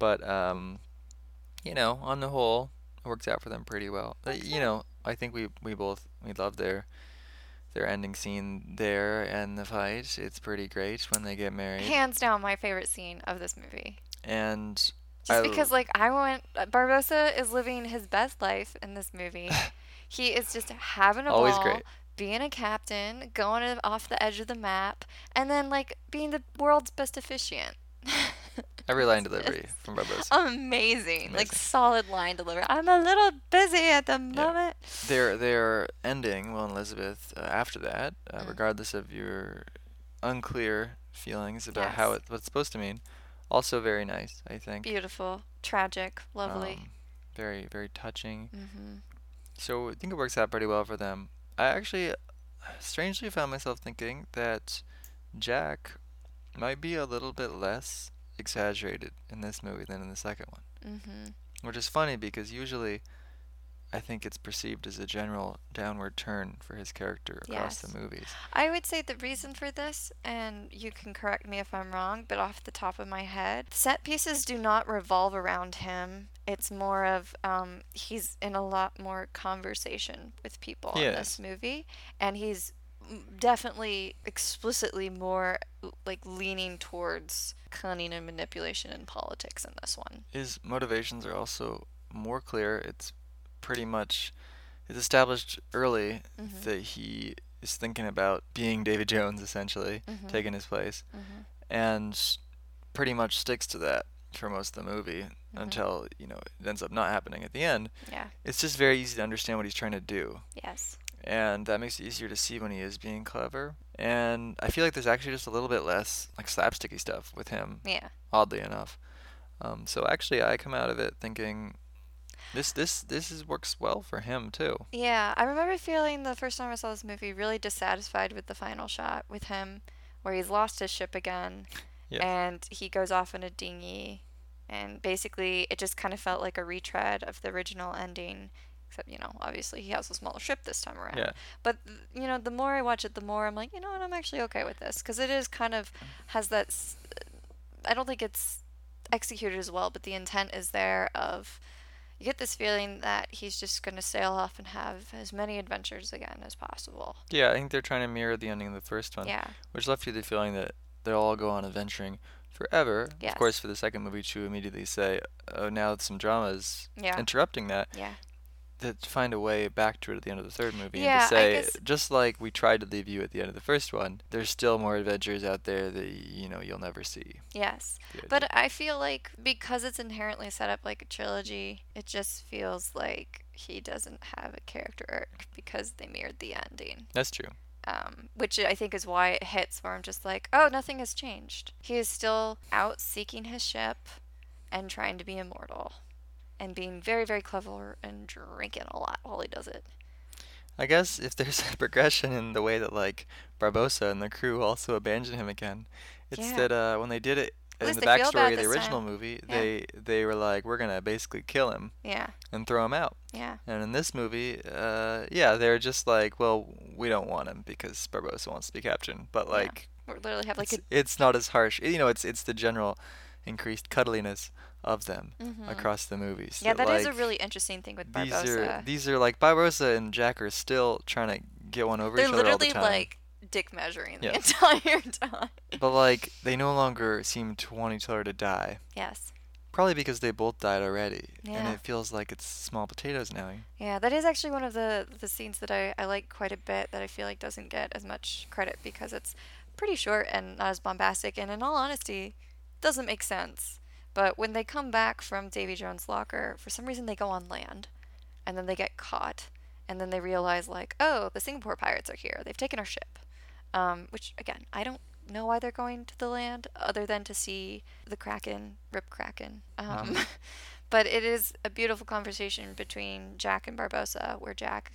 Speaker 4: But um, you know, on the whole, it works out for them pretty well.
Speaker 3: Okay.
Speaker 4: You know, I think we we both we love their their ending scene there and the fight. It's pretty great when they get married.
Speaker 3: Hands down, my favorite scene of this movie.
Speaker 4: and
Speaker 3: Just
Speaker 4: I-
Speaker 3: because, like, I want uh, Barbossa is living his best life in this movie. he is just having a
Speaker 4: Always
Speaker 3: ball,
Speaker 4: great.
Speaker 3: being a captain, going off the edge of the map, and then like being the world's best officiant.
Speaker 4: every line delivery from Barbossa.
Speaker 3: Amazing. like solid line delivery. I'm a little busy at the moment.
Speaker 4: their their ending, Will and Elizabeth, uh, after that, uh,
Speaker 3: Mm.
Speaker 4: regardless of your unclear feelings about how it what it's supposed to mean, also very nice, I think.
Speaker 3: Beautiful, tragic, lovely.
Speaker 4: Um, very very touching.
Speaker 3: hmm
Speaker 4: So I think it works out pretty well for them. I actually strangely found myself thinking that Jack might be a little bit less exaggerated in this movie than in the second one.
Speaker 3: hmm
Speaker 4: Which is funny because usually I think it's perceived as a general downward turn for his character across
Speaker 3: Yes.
Speaker 4: the movies.
Speaker 3: I would say the reason for this, and you can correct me if I'm wrong, but off the top of my head, set pieces do not revolve around him. It's more of um, he's in a lot more conversation with people in
Speaker 4: is.
Speaker 3: this movie, and he's definitely explicitly more like leaning towards cunning and manipulation in politics in this one.
Speaker 4: His motivations are also more clear. It's pretty much it's established early
Speaker 3: Mhm.
Speaker 4: that he is thinking about being Davy Jones essentially,
Speaker 3: Mhm.
Speaker 4: taking his place,
Speaker 3: hmm
Speaker 4: and pretty much sticks to that for most of the movie
Speaker 3: Mm-hmm.
Speaker 4: until you know it ends up not happening at the end.
Speaker 3: Yeah.
Speaker 4: It's just very easy to understand what he's trying to do,
Speaker 3: Yes.
Speaker 4: And that makes it easier to see when he is being clever. And I feel like there's actually just a little bit less like slapsticky stuff with him,
Speaker 3: Yeah.
Speaker 4: oddly enough. Um, so actually, I come out of it thinking this this this is works well for him too.
Speaker 3: Yeah, I remember feeling the first time I saw this movie really dissatisfied with the final shot with him, where he's lost his ship again, and he goes off in a dinghy, and basically it just kind of felt like a retread of the original ending, except you know obviously he has a smaller ship this time around.
Speaker 4: Yeah.
Speaker 3: But you know the more I watch it, the more I'm like, you know what, I'm actually okay with this because it is kind of has that. S- I don't think it's executed as well, but the intent is there of you get this feeling that he's just going to sail off and have as many adventures again as possible.
Speaker 4: Yeah, I think they're trying to mirror the ending of the first one,
Speaker 3: Yeah.
Speaker 4: which left you the feeling that they'll all go on adventuring forever.
Speaker 3: Yes.
Speaker 4: Of course, for the second movie, to immediately say, "Oh, now some drama is
Speaker 3: Yeah.
Speaker 4: interrupting that,"
Speaker 3: Yeah.
Speaker 4: To find a way back to it at the end of the third movie
Speaker 3: Yeah,
Speaker 4: and to say,
Speaker 3: guess-
Speaker 4: just like we tried to leave you at the end of the first one, there's still more adventures out there that you know you'll never see.
Speaker 3: Yes. But I feel like because it's inherently set up like a trilogy, it just feels like he doesn't have a character arc because they mirrored the ending.
Speaker 4: That's true.
Speaker 3: Um, which I think is why it hits where I'm just like, oh, nothing has changed. He is still out seeking his ship and trying to be immortal and being very, very clever and drinking a lot while he does it.
Speaker 4: I guess if there's a progression in the way that like Barbossa and the crew also abandon him again, it's
Speaker 3: Yeah.
Speaker 4: that uh, when they did it in the backstory of the original
Speaker 3: time.
Speaker 4: movie,
Speaker 3: Yeah.
Speaker 4: they they were like, we're gonna basically kill him
Speaker 3: Yeah,
Speaker 4: and throw him out.
Speaker 3: yeah,
Speaker 4: And in this movie, uh, yeah, they're just like, well, we don't want him because Barbossa wants to be captain. But
Speaker 3: Yeah.
Speaker 4: like,
Speaker 3: we literally have like
Speaker 4: it's,
Speaker 3: a
Speaker 4: it's not as harsh. You know, it's it's the general increased cuddliness of them
Speaker 3: Mhm.
Speaker 4: across the movies.
Speaker 3: yeah.
Speaker 4: that,
Speaker 3: That is a really interesting thing with
Speaker 4: these
Speaker 3: Barbossa.
Speaker 4: are these are like Barbossa and Jack are still trying to get one over
Speaker 3: They're
Speaker 4: each other all the time.
Speaker 3: They're literally like dick measuring the entire time.
Speaker 4: But like they no longer seem to want each other to die.
Speaker 3: Yes.
Speaker 4: Probably because they both died already, and it feels like it's small potatoes now.
Speaker 3: Yeah, that is actually one of the the scenes that I, I like quite a bit that I feel like doesn't get as much credit because it's pretty short and not as bombastic and in all honesty doesn't make sense. But when they come back from Davy Jones' locker, for some reason they go on land and then they get caught and then they realize like, oh, the Singapore pirates are here. They've taken our ship. Um, which again, I don't know why they're going to the land other than to see the Kraken, Rip Kraken. Um, but it is a beautiful conversation between Jack and Barbossa, where Jack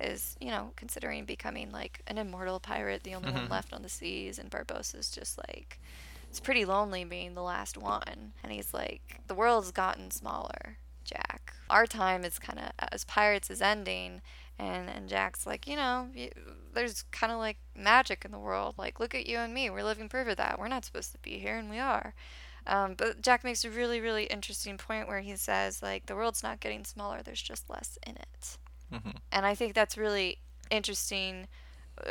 Speaker 3: is, you know, considering becoming like an immortal pirate, the only one
Speaker 4: Mhm.
Speaker 3: left on the seas, and Barbossa's just like, it's pretty lonely being the last one. And he's like, the world's gotten smaller, Jack. Our time is kind of, as pirates, is ending. And, and Jack's like, you know, y there's kind of like magic in the world. Like, look at you and me. We're living proof of that. We're not supposed to be here, and we are. Um, but Jack makes a really, really interesting point where he says, like, the world's not getting smaller, there's just less in it.
Speaker 4: hmm
Speaker 3: And I think that's really interesting uh,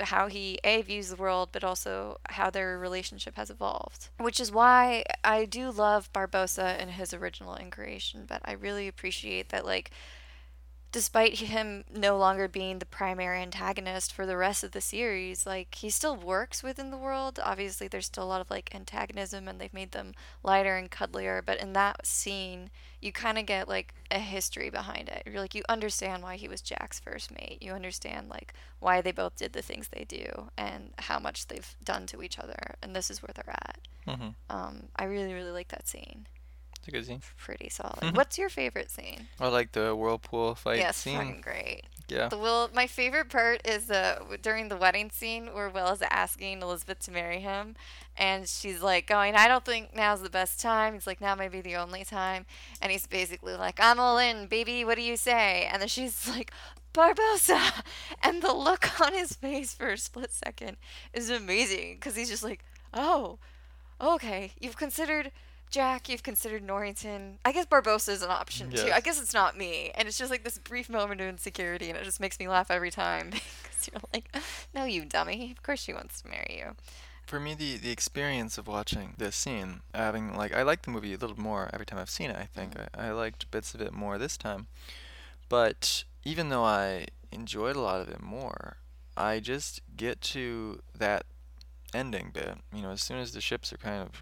Speaker 3: how he A views the world, but also how their relationship has evolved. Which is why I do love Barbossa and his original incarnation, but I really appreciate that like despite him no longer being the primary antagonist for the rest of the series, like he still works within the world. Obviously, there's still a lot of like antagonism, and they've made them lighter and cuddlier. But in that scene, you kind of get like a history behind it. You're like you understand why he was Jack's first mate. You understand like why they both did the things they do and how much they've done to each other, and this is where they're at.
Speaker 4: hmm
Speaker 3: Um, I really, really like that scene.
Speaker 4: It's a good scene.
Speaker 3: Pretty solid.
Speaker 4: Mhm.
Speaker 3: What's your favorite scene?
Speaker 4: I like the whirlpool fight
Speaker 3: yes,
Speaker 4: scene.
Speaker 3: fucking great.
Speaker 4: Yeah.
Speaker 3: The Will. My favorite part is uh, during the wedding scene where Will is asking Elizabeth to marry him, and she's like going, "I don't think now's the best time." He's like, "Now may be the only time," and he's basically like, "I'm all in, baby. What do you say?" And then she's like. Barbossa, and the look on his face for a split second is amazing because he's just like, "Oh, okay, you've considered Jack, you've considered Norrington. I guess Barbossa is an option too. I guess it's not me. And it's just like this brief moment of insecurity, and it just makes me laugh every time because you're like, no, you dummy. Of course she wants to marry you.
Speaker 4: For me, the, the experience of watching this scene, having like I like the movie a little more every time I've seen it. I think mm-hmm. I, I liked bits of it more this time, but even though I enjoyed a lot of it more, I just get to that ending bit. You know, as soon as the ships are kind of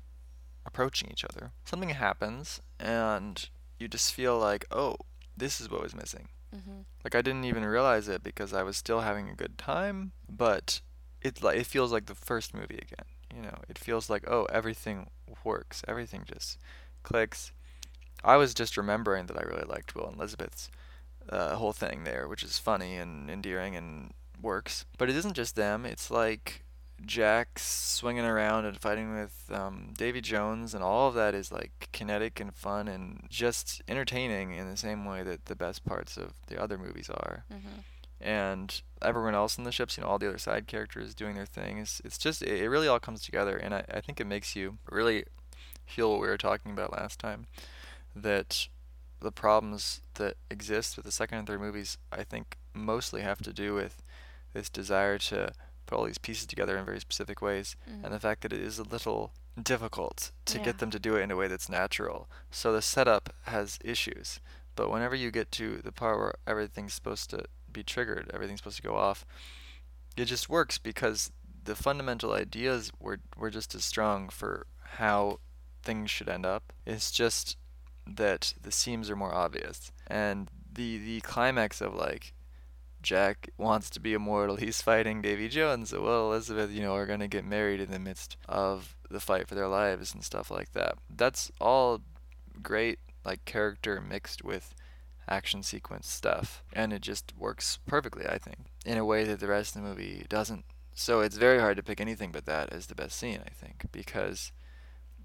Speaker 4: approaching each other, something happens, and you just feel like, oh, this is what was missing.
Speaker 3: Mm-hmm.
Speaker 4: Like I didn't even realize it because I was still having a good time, but it like it feels like the first movie again. You know, it feels like oh everything works, everything just clicks. I was just remembering that I really liked Will and Elizabeth's uh, whole thing there, which is funny and endearing and works. But it isn't just them. It's like Jack swinging around and fighting with um, Davy Jones, and all of that is like kinetic and fun and just entertaining in the same way that the best parts of the other movies are.
Speaker 3: Mm-hmm.
Speaker 4: And everyone else in the ships, you know, all the other side characters doing their things—it's it's just, it, it really all comes together, and I, I think it makes you really feel what we were talking about last time that the problems that exist with the second and third movies, I think, mostly have to do with this desire to put all these pieces together in very specific ways,
Speaker 3: Mm-hmm.
Speaker 4: and the fact that it is a little difficult to
Speaker 3: Yeah.
Speaker 4: get them to do it in a way that's natural. So the setup has issues, but whenever you get to the part where everything's supposed to be triggered, everything's supposed to go off, it just works because the fundamental ideas were were just as strong for how things should end up. It's just that the seams are more obvious. And the the climax of like Jack wants to be immortal. He's fighting Davy Jones. So Will Elizabeth, you know, are gonna get married in the midst of the fight for their lives and stuff like that. That's all great, like character mixed with action sequence stuff, and it just works perfectly, I think, in a way that the rest of the movie doesn't. So it's very hard to pick anything but that as the best scene, I think, because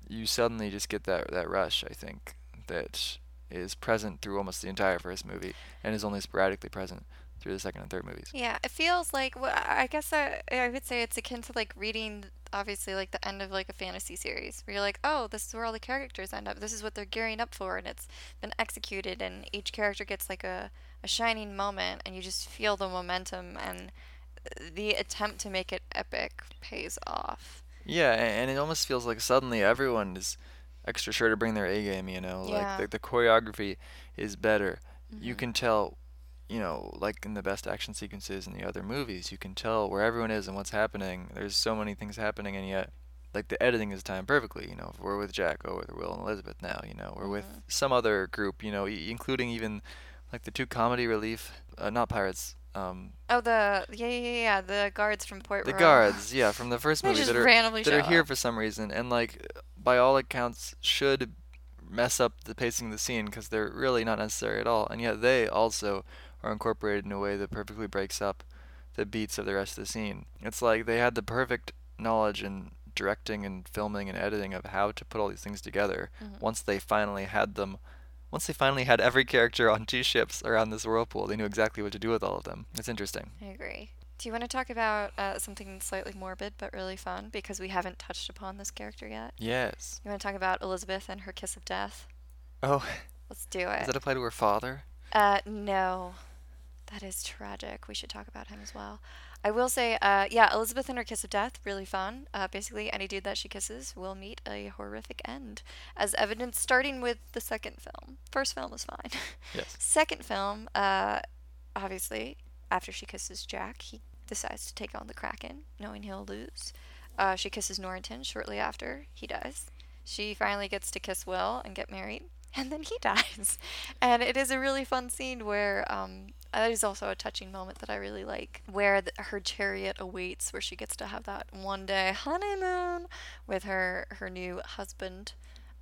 Speaker 4: you suddenly just get that that rush, I think, that is present through almost the entire first movie and is only sporadically present through the second and third movies.
Speaker 3: Yeah, it feels like well, I guess I I would say it's akin to like reading obviously like the end of like a fantasy series where you're like, oh, this is where all the characters end up. This is what they're gearing up for, and it's been executed, and each character gets like a a shining moment, and you just feel the momentum and the attempt to make it epic pays off.
Speaker 4: Yeah, and it almost feels like suddenly everyone is extra sure to bring their A game, you know?
Speaker 3: Yeah.
Speaker 4: Like the, the choreography is better. You
Speaker 3: Mhm.
Speaker 4: can tell, you know, like in the best action sequences in the other movies, you can tell where everyone is and what's happening. There's so many things happening, and yet, like the editing is timed perfectly. You know, if we're with Jack, oh, with Will and Elizabeth now. You know, we're with
Speaker 3: Mhm.
Speaker 4: some other group. You know, e- including even like the two comedy relief, uh, not pirates. Um,
Speaker 3: Oh, the yeah yeah yeah, the guards from Port Royal.
Speaker 4: the
Speaker 3: Royal.
Speaker 4: guards, yeah, from the first movie that are that are here
Speaker 3: up.
Speaker 4: for some reason, and like by all accounts should mess up the pacing of the scene because they're really not necessary at all, and yet they also are incorporated in a way that perfectly breaks up the beats of the rest of the scene. It's like they had the perfect knowledge and directing and filming and editing of how to put all these things together
Speaker 3: Mhm.
Speaker 4: once they finally had them once they finally had every character on two ships around this whirlpool they knew exactly what to do with all of them it's interesting
Speaker 3: I agree. Do you want to talk about uh, something slightly morbid but really fun because we haven't touched upon this character yet?
Speaker 4: yes
Speaker 3: You want to talk about Elizabeth and her kiss of death?
Speaker 4: oh
Speaker 3: Let's do it.
Speaker 4: does that apply to her father
Speaker 3: Uh, no. That is tragic. We should talk about him as well. I will say, uh, yeah, Elizabeth and her kiss of death, really fun. Uh, basically, any dude that she kisses will meet a horrific end, as evident starting with the second film. First film was fine.
Speaker 4: yes
Speaker 3: Second film, uh, obviously, after she kisses Jack, he decides to take on the Kraken, knowing he'll lose. Uh, she kisses Norrington shortly after. He dies. She finally gets to kiss Will and get married, and then he dies. And it is a really fun scene where um, that is also a touching moment that I really like, where th- her chariot awaits, where she gets to have that one day honeymoon with her her new husband,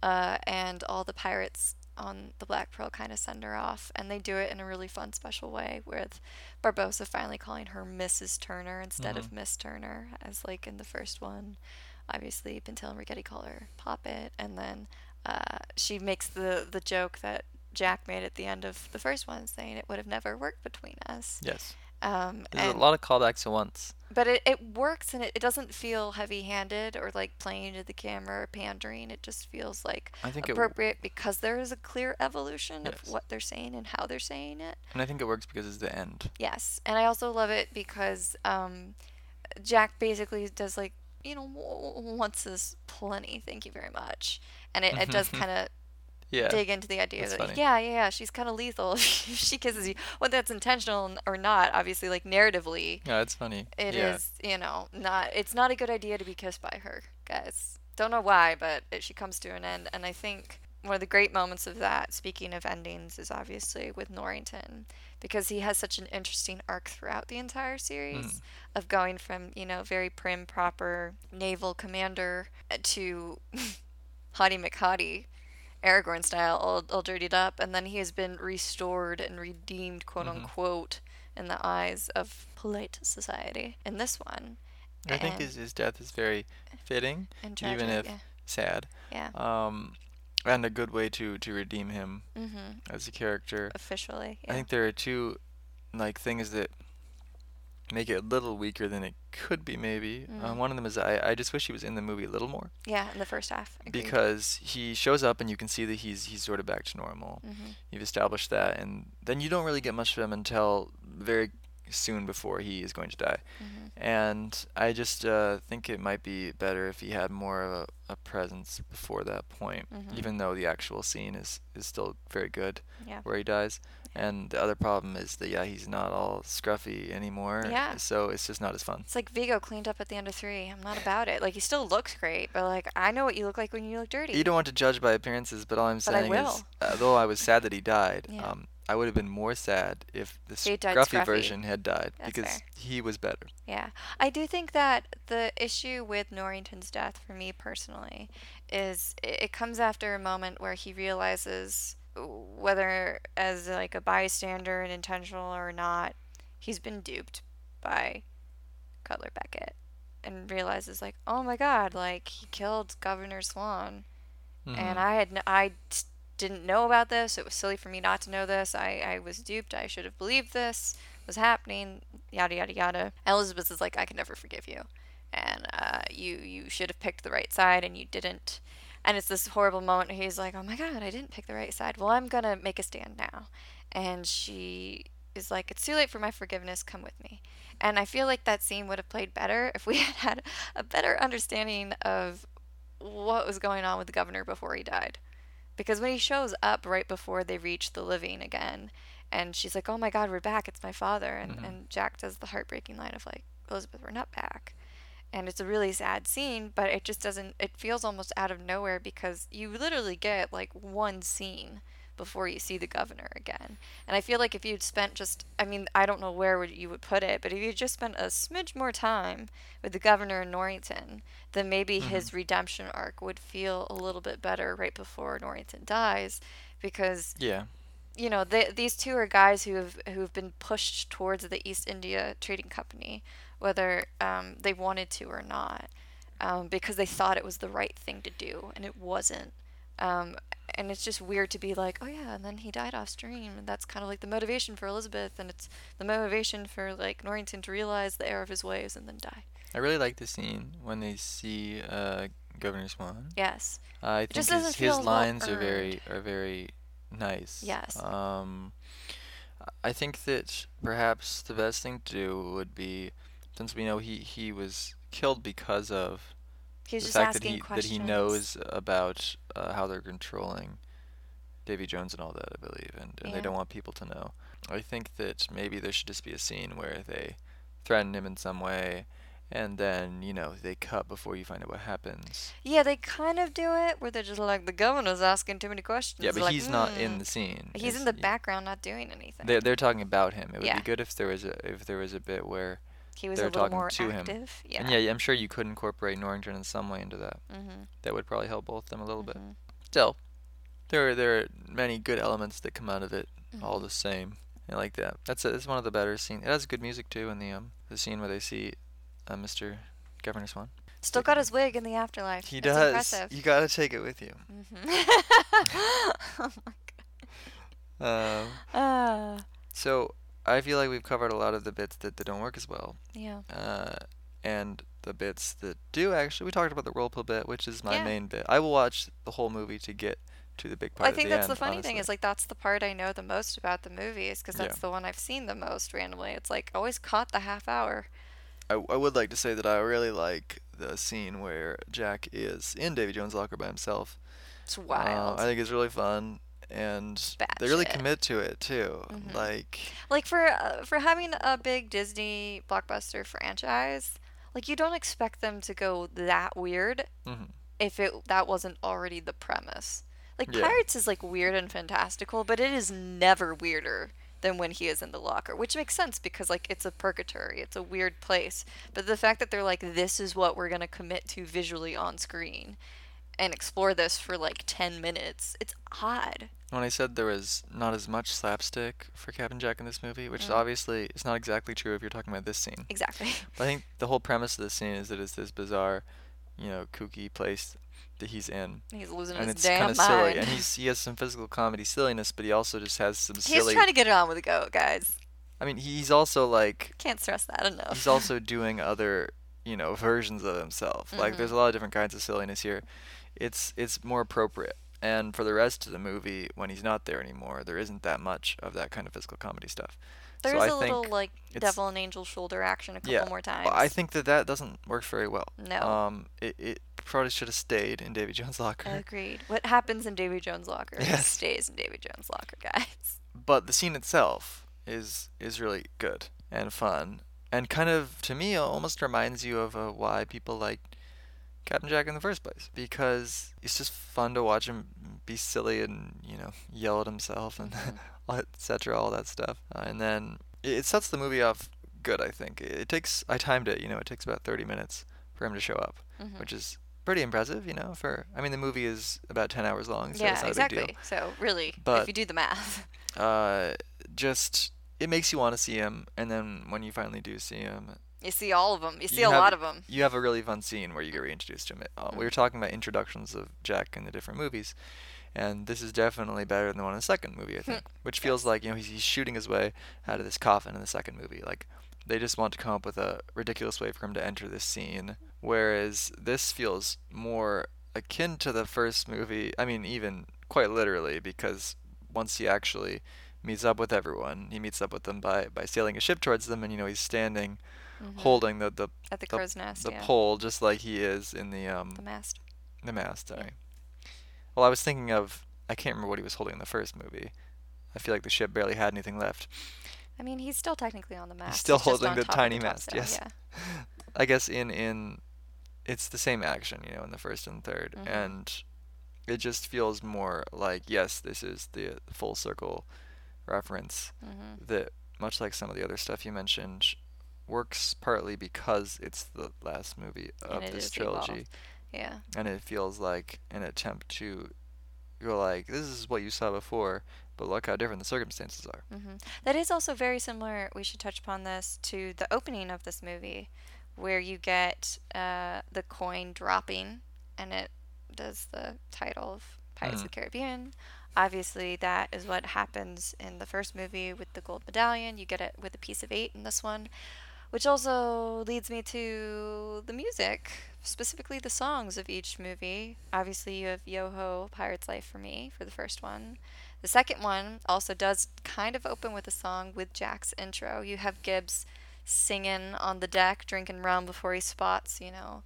Speaker 3: uh, and all the pirates on the Black Pearl kind of send her off, and they do it in a really fun, special way, with Barbossa finally calling her Mrs. Turner instead of Miss Turner, as like in the first one. Obviously, Pintel and Ragetti call her Poppet, and then uh, she makes the the joke that Jack made at the end of the first one, saying it would have never worked between us.
Speaker 4: yes
Speaker 3: Um,
Speaker 4: there's
Speaker 3: and
Speaker 4: a lot of callbacks at once
Speaker 3: but it, it works and it, it doesn't feel heavy handed or like playing to the camera or pandering. It just feels like
Speaker 4: I think
Speaker 3: appropriate because there is a clear evolution
Speaker 4: Yes.
Speaker 3: of what they're saying and how they're saying it.
Speaker 4: and i think it works because it's the end
Speaker 3: Yes. And I also love it because um, Jack basically does like, you know, w- once is plenty. Thank you very much. And it, it does mm-hmm. kind of
Speaker 4: yeah
Speaker 3: dig into the idea that
Speaker 4: funny.
Speaker 3: yeah, yeah, yeah, she's kind of lethal she kisses you. Whether that's intentional or not, obviously, like narratively,
Speaker 4: yeah it's funny
Speaker 3: it is,
Speaker 4: yeah
Speaker 3: you know, not. It's not a good idea to be kissed by her, guys. Don't know why, but it, she comes to an end, and I think one of the great moments of that, speaking of endings, is obviously with Norrington, because he has such an interesting arc throughout the entire series hmm. of going from, you know, very prim, proper naval commander to Hottie McHottie, Aragorn style, all, all dirtied up. And then he has been restored and redeemed, quote unquote, in the eyes of polite society in this one.
Speaker 4: I think his, his death is very fitting,
Speaker 3: and
Speaker 4: even if
Speaker 3: yeah.
Speaker 4: sad.
Speaker 3: Yeah.
Speaker 4: Um, and a good way to, to redeem him
Speaker 3: Mm-hmm.
Speaker 4: as a character.
Speaker 3: Officially.
Speaker 4: I think there are two like things that make it a little weaker than it could be maybe.
Speaker 3: Mm.
Speaker 4: Um, one of them is I, I just wish he was in the movie a little more
Speaker 3: yeah, in the first half. agreed.
Speaker 4: because he shows up and you can see that he's he's sort of back to normal.
Speaker 3: Mhm.
Speaker 4: You've established that and then you don't really get much of him until very soon before he is going to die.
Speaker 3: Mhm.
Speaker 4: And I just uh, think it might be better if he had more of a, a presence before that point,
Speaker 3: Mhm.
Speaker 4: even though the actual scene is, is still very good
Speaker 3: Yeah.
Speaker 4: where he dies. And the other problem is that yeah, he's not all scruffy anymore.
Speaker 3: Yeah.
Speaker 4: So it's just not as fun.
Speaker 3: It's like Viggo cleaned up at the end of three. I'm not about it. Like he still looks great, but like I know what you look like when you look dirty.
Speaker 4: You don't want to judge by appearances, but all I'm
Speaker 3: But
Speaker 4: saying is, uh, though I was sad that he died,
Speaker 3: Yeah.
Speaker 4: um, I would have been more sad if the scruffy
Speaker 3: scruffy.
Speaker 4: version had died
Speaker 3: That's
Speaker 4: because
Speaker 3: fair.
Speaker 4: he was better.
Speaker 3: Yeah. I do think that the issue with Norrington's death for me personally is it, it comes after a moment where he realizes whether as like a bystander and intentional or not, he's been duped by Cutler Beckett and realizes like, "Oh my god, like he killed Governor Swan." and
Speaker 4: Mhm.
Speaker 3: I had n- I t- didn't know about this. It was silly for me not to know this. I, I was duped. I should have believed this was happening. Yada yada yada. Elizabeth is like, I can never forgive you, and uh, you you should have picked the right side and you didn't. And it's this horrible moment. Where he's like, Oh my god, I didn't pick the right side. Well, I'm gonna make a stand now. And she is like, It's too late for my forgiveness. Come with me. And I feel like that scene would have played better if we had had a better understanding of what was going on with the governor before he died. Because when he shows up right before they reach the living again, and she's like, "Oh my God, we're back! It's my father," and
Speaker 4: Mhm.
Speaker 3: and Jack does the heartbreaking line of like, "Elizabeth, we're not back," and it's a really sad scene, but it just doesn't. It feels almost out of nowhere because you literally get like one scene before you see the governor again. And I feel like if you'd spent just, I mean, I don't know where would you would put it, but if you just spent a smidge more time with the governor in Norrington, then maybe his mm-hmm. redemption arc would feel a little bit better right before Norrington dies, because
Speaker 4: Yeah.
Speaker 3: you know they, these two are guys who have who have been pushed towards the East India Trading Company, whether um, they wanted to or not, um, because they thought it was the right thing to do, and it wasn't. Um, and it's just weird to be like, oh yeah, and then he died off stream, and that's kind of like the motivation for Elizabeth, and it's the motivation for like Norrington to realize the error of his ways and then die.
Speaker 4: I really like the scene when they see uh, Governor Swan.
Speaker 3: Yes.
Speaker 4: I think
Speaker 3: just
Speaker 4: his, his
Speaker 3: well
Speaker 4: lines are very are very nice.
Speaker 3: Yes.
Speaker 4: Um, I think that perhaps the best thing to do would be, since we know he, he was killed because of
Speaker 3: He was
Speaker 4: the
Speaker 3: just
Speaker 4: fact that he
Speaker 3: questions.
Speaker 4: that he knows about uh, how they're controlling Davy Jones and all that, I believe, and, and they don't want people to know. I think that maybe there should just be a scene where they threaten him in some way, and then you know they cut before you find out what happens.
Speaker 3: Yeah, they kind of do it where they're just like the governor's asking too many questions.
Speaker 4: Yeah, but
Speaker 3: like,
Speaker 4: he's not in the scene.
Speaker 3: He's in the background, not doing anything.
Speaker 4: They're they're talking about him. It would
Speaker 3: Yeah.
Speaker 4: be good if there was a if there was a bit where
Speaker 3: he was a little
Speaker 4: talking
Speaker 3: more
Speaker 4: to him.
Speaker 3: Yeah.
Speaker 4: and yeah, I'm sure you could incorporate Norrington in some way into that.
Speaker 3: Mm-hmm.
Speaker 4: That would probably help both them a little bit.
Speaker 3: Mhm.
Speaker 4: Still, there are, there are many good elements that come out of it, all
Speaker 3: Mhm.
Speaker 4: the same. I like that. That's a, it's one of the better scenes. It has good music too in the um the scene where they see uh, Mr. Governor Swan.
Speaker 3: Still got his wig in the afterlife.
Speaker 4: He
Speaker 3: It's
Speaker 4: does.
Speaker 3: Impressive.
Speaker 4: You gotta take it with you.
Speaker 3: hmm oh my
Speaker 4: Um,
Speaker 3: god. Ah,
Speaker 4: so I feel like we've covered a lot of the bits that, that don't work as well.
Speaker 3: yeah.
Speaker 4: uh, and the bits that do actually. We talked about the whirlpool bit, which is my
Speaker 3: Yeah.
Speaker 4: main bit. I will watch the whole movie to get to the big part.
Speaker 3: I think
Speaker 4: the
Speaker 3: that's the
Speaker 4: end,
Speaker 3: funny thing is like that's the part I know the most about the movies because that's
Speaker 4: Yeah.
Speaker 3: the one I've seen the most randomly. It's like always caught the half hour.
Speaker 4: I, I would like to say that I really like the scene where Jack is in Davy Jones' locker by himself.
Speaker 3: It's
Speaker 4: Uh,
Speaker 3: wild.
Speaker 4: I think it's really fun, and they really
Speaker 3: Batshit.
Speaker 4: commit to it too.
Speaker 3: Mhm.
Speaker 4: Like,
Speaker 3: like for uh, for having a big Disney blockbuster franchise, like you don't expect them to go that weird
Speaker 4: mhm.
Speaker 3: if it that wasn't already the premise. Like
Speaker 4: Yeah.
Speaker 3: Pirates is like weird and fantastical, but it is never weirder than when he is in the locker, which makes sense because like it's a purgatory, it's a weird place. But the fact that they're like, this is what we're gonna commit to visually on screen, and explore this for like ten minutes, it's odd.
Speaker 4: When I said there was not as much slapstick for Captain Jack in this movie, which
Speaker 3: Mm.
Speaker 4: obviously is not exactly true if you're talking about this scene.
Speaker 3: Exactly.
Speaker 4: But I think the whole premise of this scene is that it's this bizarre, you know, kooky place that he's in.
Speaker 3: He's losing
Speaker 4: and
Speaker 3: his
Speaker 4: it's
Speaker 3: damn
Speaker 4: kind of silly. And he's he has some physical comedy silliness, but he also just has some
Speaker 3: He's
Speaker 4: silly.
Speaker 3: trying to get it on with the goat, guys.
Speaker 4: I mean, he's also like
Speaker 3: Can't stress that enough.
Speaker 4: he's also doing other, you know, versions of himself. Like there's a lot of different kinds of silliness here. It's it's more appropriate. And for the rest of the movie, when he's not there anymore, there isn't that much of that kind of physical comedy stuff.
Speaker 3: There's
Speaker 4: so
Speaker 3: a little like devil and angel shoulder action a couple
Speaker 4: yeah,
Speaker 3: more times.
Speaker 4: I think that that doesn't work very well.
Speaker 3: No.
Speaker 4: Um, it, it probably should have stayed in Davy Jones' locker.
Speaker 3: Agreed. What happens in Davy Jones' locker
Speaker 4: Yes.
Speaker 3: stays in Davy Jones' locker, guys.
Speaker 4: but the scene itself is is really good and fun and kind of to me almost reminds you of uh, why people like Captain Jack in the first place because it's just fun to watch him be silly and you know yell at himself and etc all that stuff. Uh, and then it, sets the movie off good I think. It, it takes I timed it you know it takes about 30 minutes for him to show up
Speaker 3: Mhm.
Speaker 4: which is pretty impressive you know for I mean the movie is about 10 hours long so
Speaker 3: yeah,
Speaker 4: it's not a big deal.
Speaker 3: Exactly. So really, if you do the math,
Speaker 4: uh, just it makes you want to see him, and then when you finally do see him,
Speaker 3: you see all of them. You see
Speaker 4: You
Speaker 3: a
Speaker 4: have-
Speaker 3: lot of them.
Speaker 4: you have a really fun scene where you get reintroduced to him. Uh, We were talking about introductions of Jack in the different movies, and this is definitely better than the one in the second movie, I think, which feels like you know he's, he's shooting his way out of this coffin in the second movie. Like they just want to come up with a ridiculous way for him to enter this scene, whereas this feels more akin to the first movie. I mean, even quite literally, because once he actually meets up with everyone, he meets up with them by by sailing a ship towards them, and you know he's standing holding the the
Speaker 3: At the
Speaker 4: the,
Speaker 3: crow's nest,
Speaker 4: the
Speaker 3: yeah.
Speaker 4: pole just like he is in the um
Speaker 3: The mast.
Speaker 4: the mast. Sorry. Well, I was thinking of I can't remember what he was holding in the first movie. I feel like the ship barely had anything left.
Speaker 3: I mean, he's still technically on the mast.
Speaker 4: He's still
Speaker 3: just
Speaker 4: holding the tiny
Speaker 3: the
Speaker 4: mast,
Speaker 3: topsail,
Speaker 4: yes.
Speaker 3: Yeah.
Speaker 4: I guess in in it's the same action, you know, in the first and 3rd
Speaker 3: Mhm.
Speaker 4: and it just feels more like yes, this is the full circle reference
Speaker 3: Mhm.
Speaker 4: that much like some of the other stuff you mentioned works partly because it's the last movie of this trilogy.
Speaker 3: evolved. Yeah.
Speaker 4: and it feels like an attempt to go like this is what you saw before but look how different the circumstances are
Speaker 3: hmm That is also very similar. We should touch upon this to the opening of this movie, where you get uh, the coin dropping, and it does the title of Pirates of the Caribbean. Obviously, that is what happens in the first movie with the gold medallion. You get it with a piece of eight in this one, which also leads me to the music, specifically the songs of each movie. Obviously, you have Yo Ho, Pirate's Life for me for the first one. The second one also does kind of open with a song with Jack's intro. You have Gibbs singing on the deck, drinking rum before he spots, you know,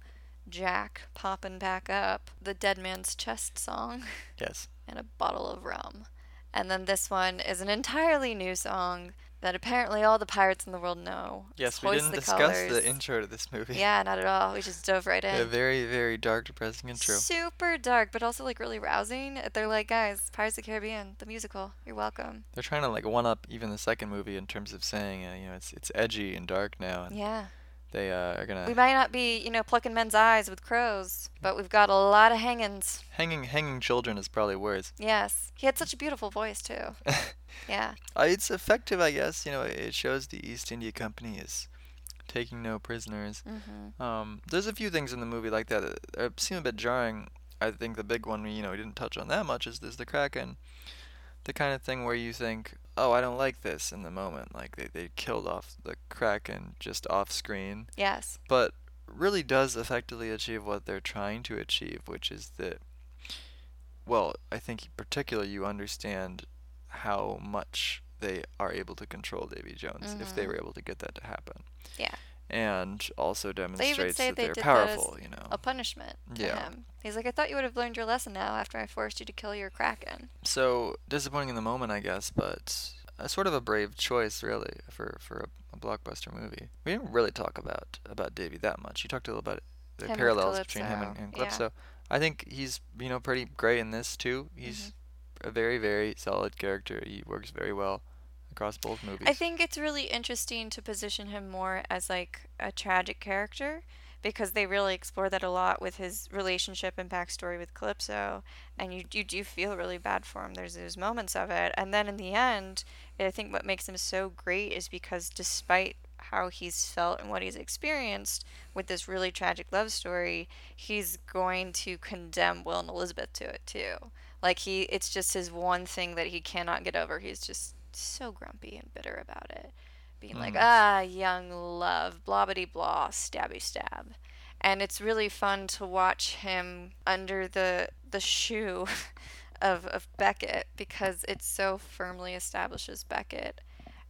Speaker 3: Jack popping back up. The Dead Man's Chest song
Speaker 4: yes
Speaker 3: and a bottle of rum. And then this one is an entirely new song that apparently all the pirates in the world know.
Speaker 4: yes we didn't
Speaker 3: the
Speaker 4: discuss
Speaker 3: Colors.
Speaker 4: the intro to this movie
Speaker 3: Yeah, not at all. We just dove right in.
Speaker 4: a very very dark depressing intro
Speaker 3: Super dark, but also like really rousing. They're like, guys, Pirates of the Caribbean, the musical. You're welcome.
Speaker 4: they're trying to like one up even the second movie in terms of saying uh, you know it's it's edgy and dark now and
Speaker 3: Yeah.
Speaker 4: They uh, are gonna
Speaker 3: We might not be, you know, plucking men's eyes with crows, but we've got a lot of hangings.
Speaker 4: hanging hanging children is probably worse
Speaker 3: Yes. He had such a beautiful voice, too. Yeah.
Speaker 4: uh, it's effective i guess you know it shows the east india company is taking no prisoners
Speaker 3: Mm-hmm.
Speaker 4: Um, there's a few things in the movie like that that uh, seem a bit jarring. I think the big one, we, you know, we didn't touch on that much, is, is the Kraken. The kind of thing where you think, oh, I don't like this in the moment. Like, they, they killed off the Kraken just off screen.
Speaker 3: Yes.
Speaker 4: But really does effectively achieve what they're trying to achieve, which is that, well, I think in particular you understand how much they are able to control Davy Jones if they
Speaker 3: Mhm.
Speaker 4: were able to get that to happen
Speaker 3: Yeah.
Speaker 4: And also demonstrates that
Speaker 3: they
Speaker 4: they're
Speaker 3: that
Speaker 4: powerful, you know.
Speaker 3: A punishment to
Speaker 4: Yeah.
Speaker 3: him. He's like, I thought you would have learned your lesson now after I forced you to kill your Kraken.
Speaker 4: So disappointing in the moment, I guess, but a sort of a brave choice, really, for for a, a blockbuster movie. We didn't really talk about about Davy that much. You talked a little about the
Speaker 3: Him
Speaker 4: parallels between him and,
Speaker 3: Calypso,
Speaker 4: and
Speaker 3: yeah.
Speaker 4: I think he's you know pretty great in this too. He's
Speaker 3: Mm-hmm.
Speaker 4: a very very solid character. He works very well across both movies.
Speaker 3: I think it's really interesting to position him more as like a tragic character because they really explore that a lot with his relationship and backstory with Calypso, and you you do feel really bad for him. There's those moments of it, and then in the end, I think what makes him so great is because despite how he's felt and what he's experienced with this really tragic love story, he's going to condemn Will and Elizabeth to it too. Like he, it's just his one thing that he cannot get over. He's just so grumpy and bitter about it, being like,
Speaker 4: Mm.
Speaker 3: ah, young love, blah bitty blah, stabby stab. And it's really fun to watch him under the the shoe of of Beckett because it so firmly establishes Beckett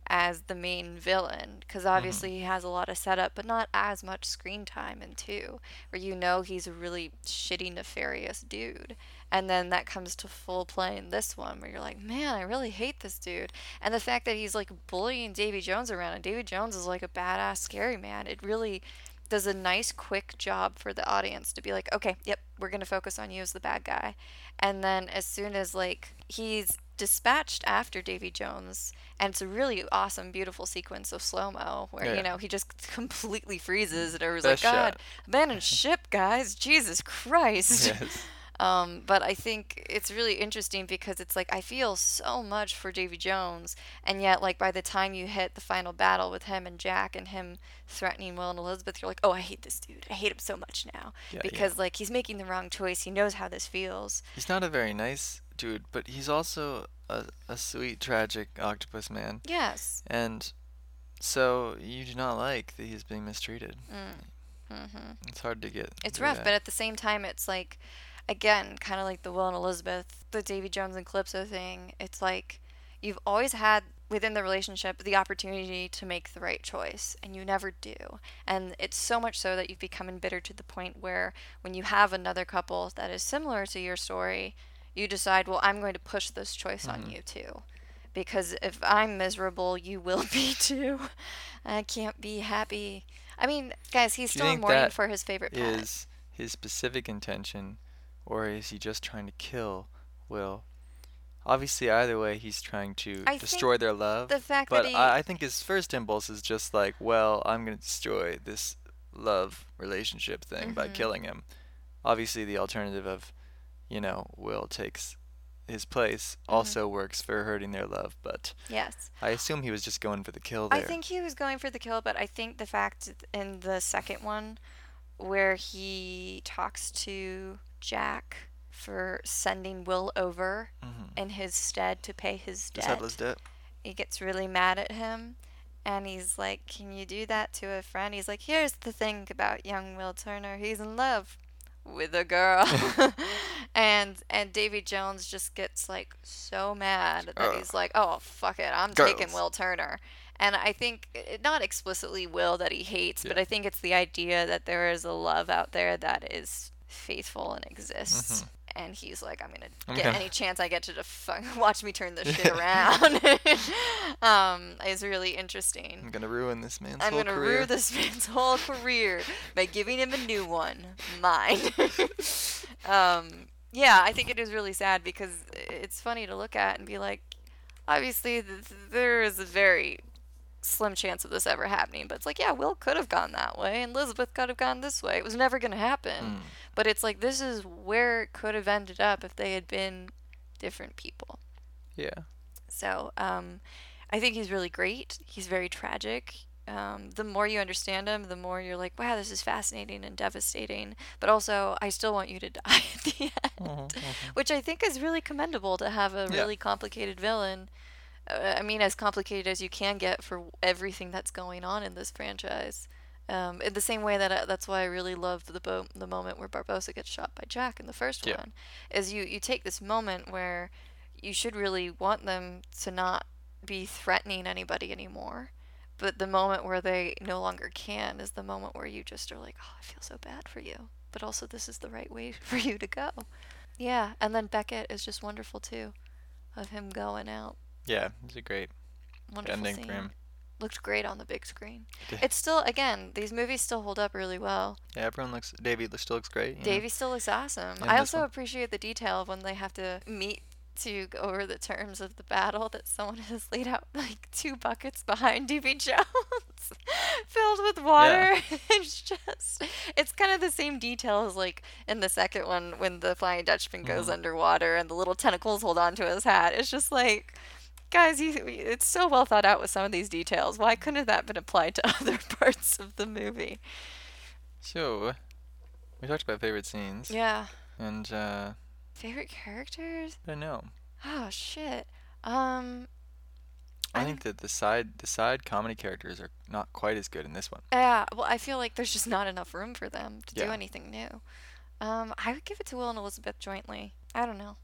Speaker 3: as the main villain because obviously he has a lot of setup but not as much screen time in two where you know he's a really shitty nefarious dude and then that comes to full play in this one where you're like man i really hate this dude and the fact that he's like bullying davy jones around and davy jones is like a badass scary man it really does a nice quick job for the audience to be like okay yep we're going to focus on you as the bad guy and then as soon as like he's dispatched after davy jones and it's a really awesome beautiful sequence of slow-mo where
Speaker 4: Yeah.
Speaker 3: you know he just completely freezes and everyone's
Speaker 4: Best
Speaker 3: like god
Speaker 4: shot.
Speaker 3: abandon ship guys jesus christ
Speaker 4: yes.
Speaker 3: Um, but I think it's really interesting because it's like I feel so much for Davy Jones, and yet like by the time you hit the final battle with him and Jack and him threatening Will and Elizabeth, you're like, oh, I hate this dude. I hate him so much now
Speaker 4: Yeah, yeah.
Speaker 3: because like he's making the wrong choice. He knows how this feels.
Speaker 4: He's not a very nice dude, but he's also a, a sweet, tragic octopus man.
Speaker 3: Yes.
Speaker 4: And so you do not like that he's being mistreated.
Speaker 3: Mm-hmm.
Speaker 4: It's hard to get.
Speaker 3: It's rough,
Speaker 4: that.
Speaker 3: but at the same time, it's like, again, kind of like the Will and Elizabeth, the Davy Jones and Calypso thing. It's like you've always had within the relationship the opportunity to make the right choice, and you never do. And it's so much so that you've become embittered to the point where when you have another couple that is similar to your story, you decide, well, I'm going to push this choice on mm-hmm. you too. Because if I'm miserable, you will be too. I can't be happy. I mean, guys, he's still mourning for his favorite pet.
Speaker 4: is his specific intention, or is he just trying to kill Will? Obviously, either way, he's trying to
Speaker 3: I
Speaker 4: destroy their love.
Speaker 3: the fact
Speaker 4: but
Speaker 3: that he-
Speaker 4: I, I think his first impulse is just like, well, I'm gonna destroy this love relationship thing by
Speaker 3: Mhm.
Speaker 4: killing him. Obviously, the alternative of, you know, Will takes his place
Speaker 3: Mm-hmm.
Speaker 4: also works for hurting their love. But
Speaker 3: Yes.
Speaker 4: I assume he was just going for the kill there.
Speaker 3: I think he was going for the kill, but I think the fact in the second one where he talks to Jack for sending Will over
Speaker 4: Mhm.
Speaker 3: in his stead to pay his debt.
Speaker 4: headless debt.
Speaker 3: He gets really mad at him and he's like, Can you do that to a friend? He's like, Here's the thing about young Will Turner. He's in love with a girl. and and Davy Jones just gets like so mad that
Speaker 4: Ugh.
Speaker 3: he's like, Oh fuck it, I'm taking Will Turner. And I think not explicitly Will that he hates, but I think it's the idea that there is a love out there that is faithful and exists. And he's like, I'm gonna
Speaker 4: Mm-hmm. I'm
Speaker 3: get
Speaker 4: gonna-
Speaker 3: any chance I get to fuck, watch me turn this shit around. um, is really interesting.
Speaker 4: I'm gonna ruin this man's
Speaker 3: I'm
Speaker 4: whole
Speaker 3: gonna
Speaker 4: career.
Speaker 3: ruin this man's whole career by giving him a new one, mine. um, yeah, I think it is really sad because it's funny to look at and be like, obviously th- th- there is a very slim chance of this ever happening, but it's like, yeah, Will could have gone that way, and Elizabeth could have gone this way. It was never gonna happen.
Speaker 4: Mm.
Speaker 3: But it's like this is where it could have ended up if they had been different people.
Speaker 4: Yeah.
Speaker 3: So um, I think he's really great. He's very tragic. Um, the more you understand him, the more you're like, wow, this is fascinating and devastating. But also, I still want you to die at the end, which I think is really commendable to have a
Speaker 4: Yeah.
Speaker 3: really complicated villain. Uh, I mean, as complicated as you can get for everything that's going on in this franchise. Um, in the same way that I, that's why I really loved the bo- the moment where Barbossa gets shot by Jack in the first
Speaker 4: Yeah.
Speaker 3: one, is you you take this moment where you should really want them to not be threatening anybody anymore, but the moment where they no longer can is the moment where you just are like, oh, I feel so bad for you, but also this is the right way for you to go. Yeah, and then Beckett is just wonderful too, of him going out.
Speaker 4: Yeah. It's a great
Speaker 3: Wonderful
Speaker 4: ending
Speaker 3: scene.
Speaker 4: for him.
Speaker 3: Looked great on the big screen. It's still again these movies still hold up really well.
Speaker 4: Yeah, everyone looks. Davy still looks great. know?
Speaker 3: Davy still looks awesome. I also
Speaker 4: one.
Speaker 3: appreciate the detail of when they have to meet to go over the terms of the battle that someone has laid out like two buckets behind Davy Jones filled with water. Yeah. it's just it's kind of the same detail as like in the second one when the Flying Dutchman goes
Speaker 4: Mhm.
Speaker 3: underwater and the little tentacles hold on to his hat. It's just like guys, you, it's so well thought out with some of these details. Why couldn't that been applied to other parts of the movie?
Speaker 4: So, we talked about favorite scenes,
Speaker 3: Yeah.
Speaker 4: and uh,
Speaker 3: Favorite characters?
Speaker 4: I don't know.
Speaker 3: Oh shit. Um
Speaker 4: I think that the side the side comedy characters are not quite as good in this one.
Speaker 3: Yeah, well, I feel like there's just not enough room for them to do anything new. Um, I would give it to Will and Elizabeth jointly. I don't know.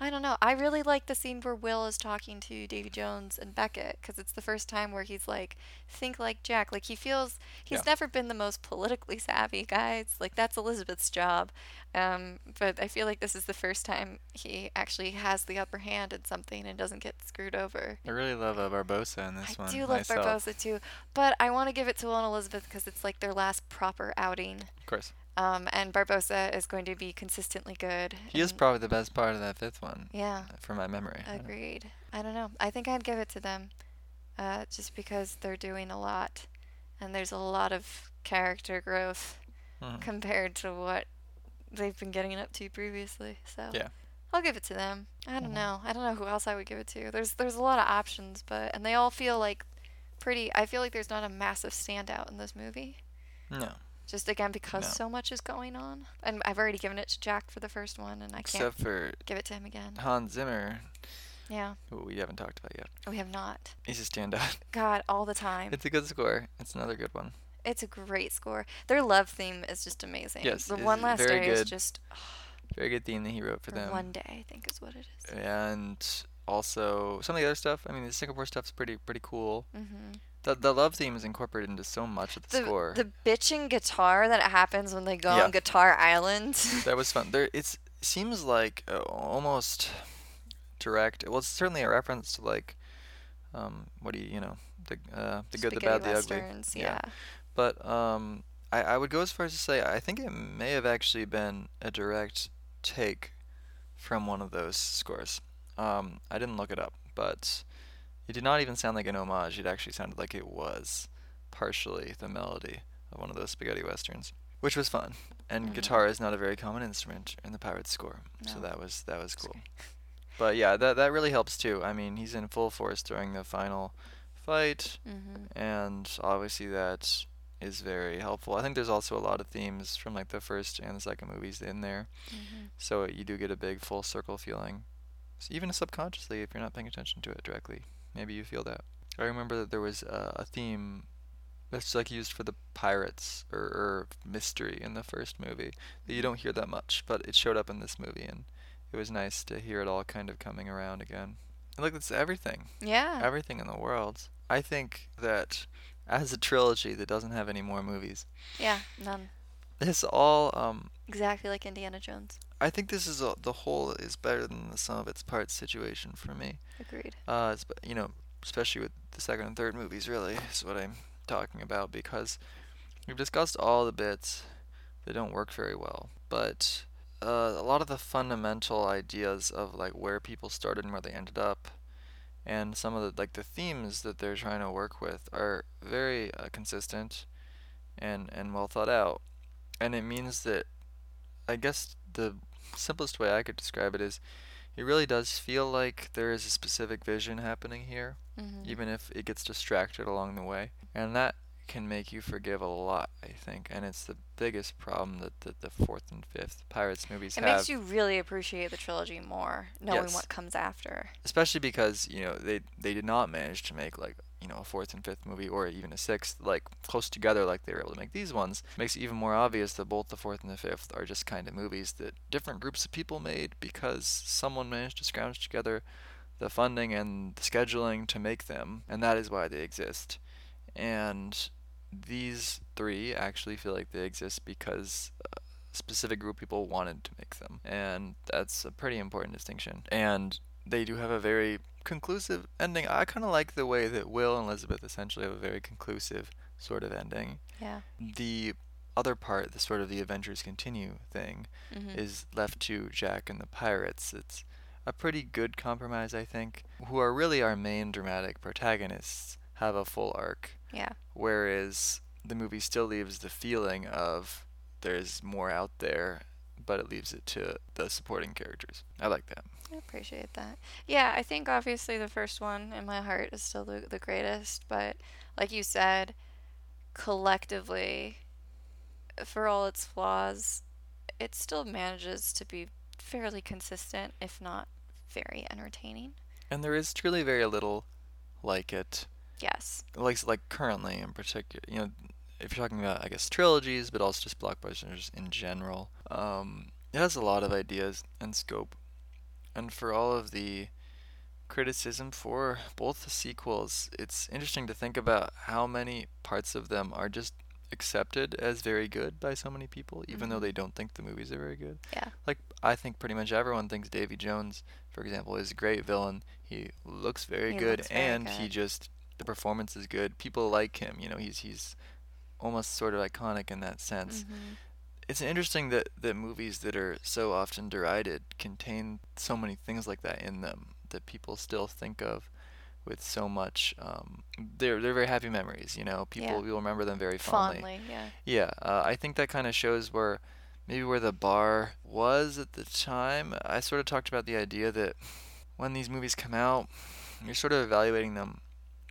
Speaker 3: I don't know. I really like the scene where Will is talking to Davy Jones and Beckett because it's the first time where he's like, think like Jack. Like he feels he's
Speaker 4: Yeah.
Speaker 3: never been the most politically savvy guy. It's Like that's Elizabeth's job. Um, but I feel like this is the first time he actually has the upper hand in something and doesn't get screwed over.
Speaker 4: I really love uh, Barbossa in this
Speaker 3: I
Speaker 4: one.
Speaker 3: I do love
Speaker 4: myself.
Speaker 3: Barbossa too, but I want to give it to Will and Elizabeth because it's like their last proper outing.
Speaker 4: Of course,
Speaker 3: Um, and Barbossa is going to be consistently good.
Speaker 4: he is probably the best part of that fifth one,
Speaker 3: Yeah,
Speaker 4: from my memory.
Speaker 3: Agreed. I don't know. I think I'd give it to them, uh, just because they're doing a lot, and there's a lot of character growth
Speaker 4: Mhm.
Speaker 3: compared to what they've been getting up to previously. So
Speaker 4: Yeah.
Speaker 3: I'll give it to them. I don't
Speaker 4: Mhm.
Speaker 3: know. I don't know who else I would give it to. There's there's a lot of options, but and they all feel like pretty. I feel like there's not a massive standout in this movie.
Speaker 4: No,
Speaker 3: Just again because
Speaker 4: No.
Speaker 3: so much is going on, and I've already given it to Jack for the first one, and I can't
Speaker 4: except for
Speaker 3: give it to him again.
Speaker 4: Hans Zimmer,
Speaker 3: Yeah,
Speaker 4: who we haven't talked about yet.
Speaker 3: we have not.
Speaker 4: He's a standout.
Speaker 3: God, all the time.
Speaker 4: It's a good score. It's another good one.
Speaker 3: It's a great score. Their love theme is just amazing.
Speaker 4: Yes,
Speaker 3: the one last
Speaker 4: very
Speaker 3: day is
Speaker 4: good
Speaker 3: just
Speaker 4: Very good theme that he wrote for
Speaker 3: for
Speaker 4: them.
Speaker 3: one day. I think is what it is.
Speaker 4: And also some of the other stuff. I mean, the Singapore stuff's pretty pretty cool.
Speaker 3: Mm-hmm.
Speaker 4: The the love theme is incorporated into so much of the,
Speaker 3: The
Speaker 4: score.
Speaker 3: the bitching guitar that happens when they go
Speaker 4: Yeah.
Speaker 3: on Guitar Island.
Speaker 4: that was fun. There, it's seems like uh, almost direct. Well, it's certainly a reference to like, um, what do you you know, the uh, the good, the bad,
Speaker 3: Spaghetti
Speaker 4: the ugly.
Speaker 3: westerns,
Speaker 4: Yeah.
Speaker 3: yeah.
Speaker 4: But um, I I would go as far as to say I think it may have actually been a direct take from one of those scores. Um, I didn't look it up, but it did not even sound like an homage. It actually sounded like it was partially the melody of one of those spaghetti westerns, which was fun. And
Speaker 3: Mhm.
Speaker 4: guitar is not a very common instrument in the Pirates score, so that was that was cool. But yeah, that that really helps too. I mean, he's in full force during the final fight,
Speaker 3: Mhm.
Speaker 4: and obviously that is very helpful. I think there's also a lot of themes from like the first and the second movies in there,
Speaker 3: Mhm.
Speaker 4: so you do get a big full circle feeling. So even subconsciously, if you're not paying attention to it directly, maybe you feel that. I remember that there was uh, a theme that's like used for the pirates or, or mystery in the first movie that you don't hear that much, but it showed up in this movie, and it was nice to hear it all kind of coming around again. And look, it's everything
Speaker 3: Yeah.
Speaker 4: everything in the world. I think that as a trilogy that doesn't have any more movies,
Speaker 3: Yeah. None.
Speaker 4: this all um
Speaker 3: Exactly like Indiana Jones.
Speaker 4: I think this is a, the whole is better than the sum of its parts situation for me.
Speaker 3: Agreed.
Speaker 4: Uh, you know, especially with the second and third movies, really is what I'm talking about because we've discussed all the bits that don't work very well, but uh, a lot of the fundamental ideas of like where people started and where they ended up, and some of the like the themes that they're trying to work with are very uh, consistent and and well thought out, and it means that I guess the simplest way I could describe it is it really does feel like there is a specific vision happening here,
Speaker 3: Mhm.
Speaker 4: even if it gets distracted along the way. And that can make you forgive a lot, I think. And it's the biggest problem that, that the fourth and fifth Pirates movies
Speaker 3: It
Speaker 4: have.
Speaker 3: makes you really appreciate the trilogy more, knowing
Speaker 4: Yes.
Speaker 3: what comes after.
Speaker 4: Especially because, you know, they, they did not manage to make, like, you know, a fourth and fifth movie or even a sixth, like, close together like they were able to make these ones. Makes it even more obvious that both the fourth and the fifth are just kind of movies that different groups of people made because someone managed to scrounge together the funding and the scheduling to make them, and that is why they exist. And these three actually feel like they exist because a specific group of people wanted to make them, and that's a pretty important distinction. And they do have a very conclusive ending. I kind of like the way that Will and Elizabeth essentially have a very conclusive sort of ending.
Speaker 3: Yeah.
Speaker 4: The other part, the sort of the Avengers Continue thing,
Speaker 3: Mhm.
Speaker 4: is left to Jack and the pirates. It's a pretty good compromise, I think. Who are really our main dramatic protagonists have a full arc,
Speaker 3: Yeah.
Speaker 4: whereas the movie still leaves the feeling of there's more out there, but it leaves it to the supporting characters. I like that.
Speaker 3: I appreciate that. Yeah, I think obviously the first one in my heart is still the, the greatest, but like you said, collectively, for all its flaws, it still manages to be fairly consistent, if not very entertaining.
Speaker 4: And there is truly very little like it
Speaker 3: Yes.
Speaker 4: like like currently in particular, you know, if you're talking about I guess trilogies, but also just blockbusters in general, um, it has a lot of ideas and scope, and for all of the criticism for both the sequels, it's interesting to think about how many parts of them are just accepted as very good by so many people, even though
Speaker 3: Mhm.
Speaker 4: they don't think the movies are very good.
Speaker 3: Yeah.
Speaker 4: Like I think pretty much everyone thinks Davy Jones, for example, is a great villain. He looks very
Speaker 3: He
Speaker 4: good,
Speaker 3: looks very
Speaker 4: and he just the performance is good. People like him. You know, he's he's almost sort of iconic in that sense.
Speaker 3: hmm
Speaker 4: It's interesting that that movies that are so often derided contain so many things like that in them that people still think of with so much. Um, they're they're very happy memories. You know, people
Speaker 3: Yeah.
Speaker 4: will remember them very fondly.
Speaker 3: Fondly, yeah.
Speaker 4: Yeah, uh, I think that kind of shows where maybe where the bar was at the time. I sort of talked about the idea that when these movies come out, you're sort of evaluating them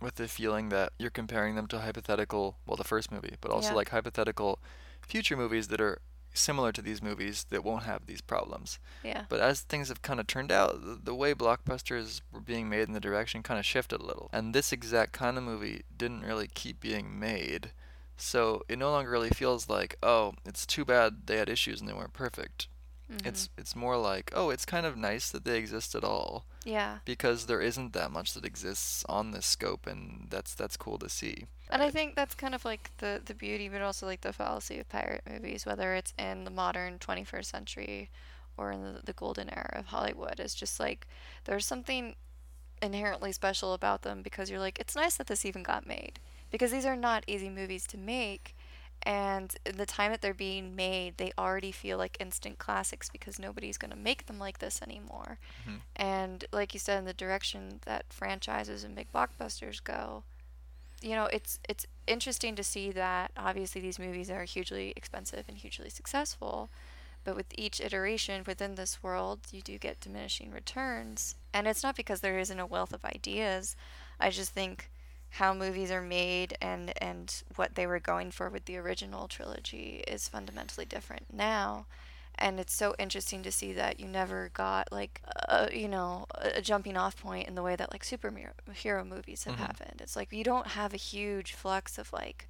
Speaker 4: with the feeling that you're comparing them to hypothetical, well, the first movie, but also
Speaker 3: Yeah.
Speaker 4: like hypothetical future movies that are similar to these movies that won't have these problems.
Speaker 3: Yeah.
Speaker 4: But as things have kind of turned out, the, the way blockbusters were being made in the direction kind of shifted a little. And this exact kind of movie didn't really keep being made. So it no longer really feels like, oh, it's too bad they had issues and they weren't perfect.
Speaker 3: Hmm
Speaker 4: It's it's more like, oh, it's kind of nice that they exist at all
Speaker 3: Yeah.
Speaker 4: because there isn't that much that exists on this scope and that's that's cool to see.
Speaker 3: And I think that's kind of like the the beauty, but also like the fallacy of pirate movies, whether it's in the modern 21st century or in the, the golden era of Hollywood. Is just like there's something inherently special about them because you're like, it's nice that this even got made because these are not easy movies to make. And the time that they're being made, they already feel like instant classics because nobody's going to make them like this anymore.
Speaker 4: Mhm.
Speaker 3: And like you said, in the direction that franchises and big blockbusters go, you know, it's it's interesting to see that obviously these movies are hugely expensive and hugely successful, but with each iteration within this world, you do get diminishing returns. And it's not because there isn't a wealth of ideas. I just think how movies are made and and what they were going for with the original trilogy is fundamentally different now and it's so interesting to see that you never got like a, you know a jumping off point in the way that like superhero movies have
Speaker 4: Mhm.
Speaker 3: happened it's like you don't have a huge flux of like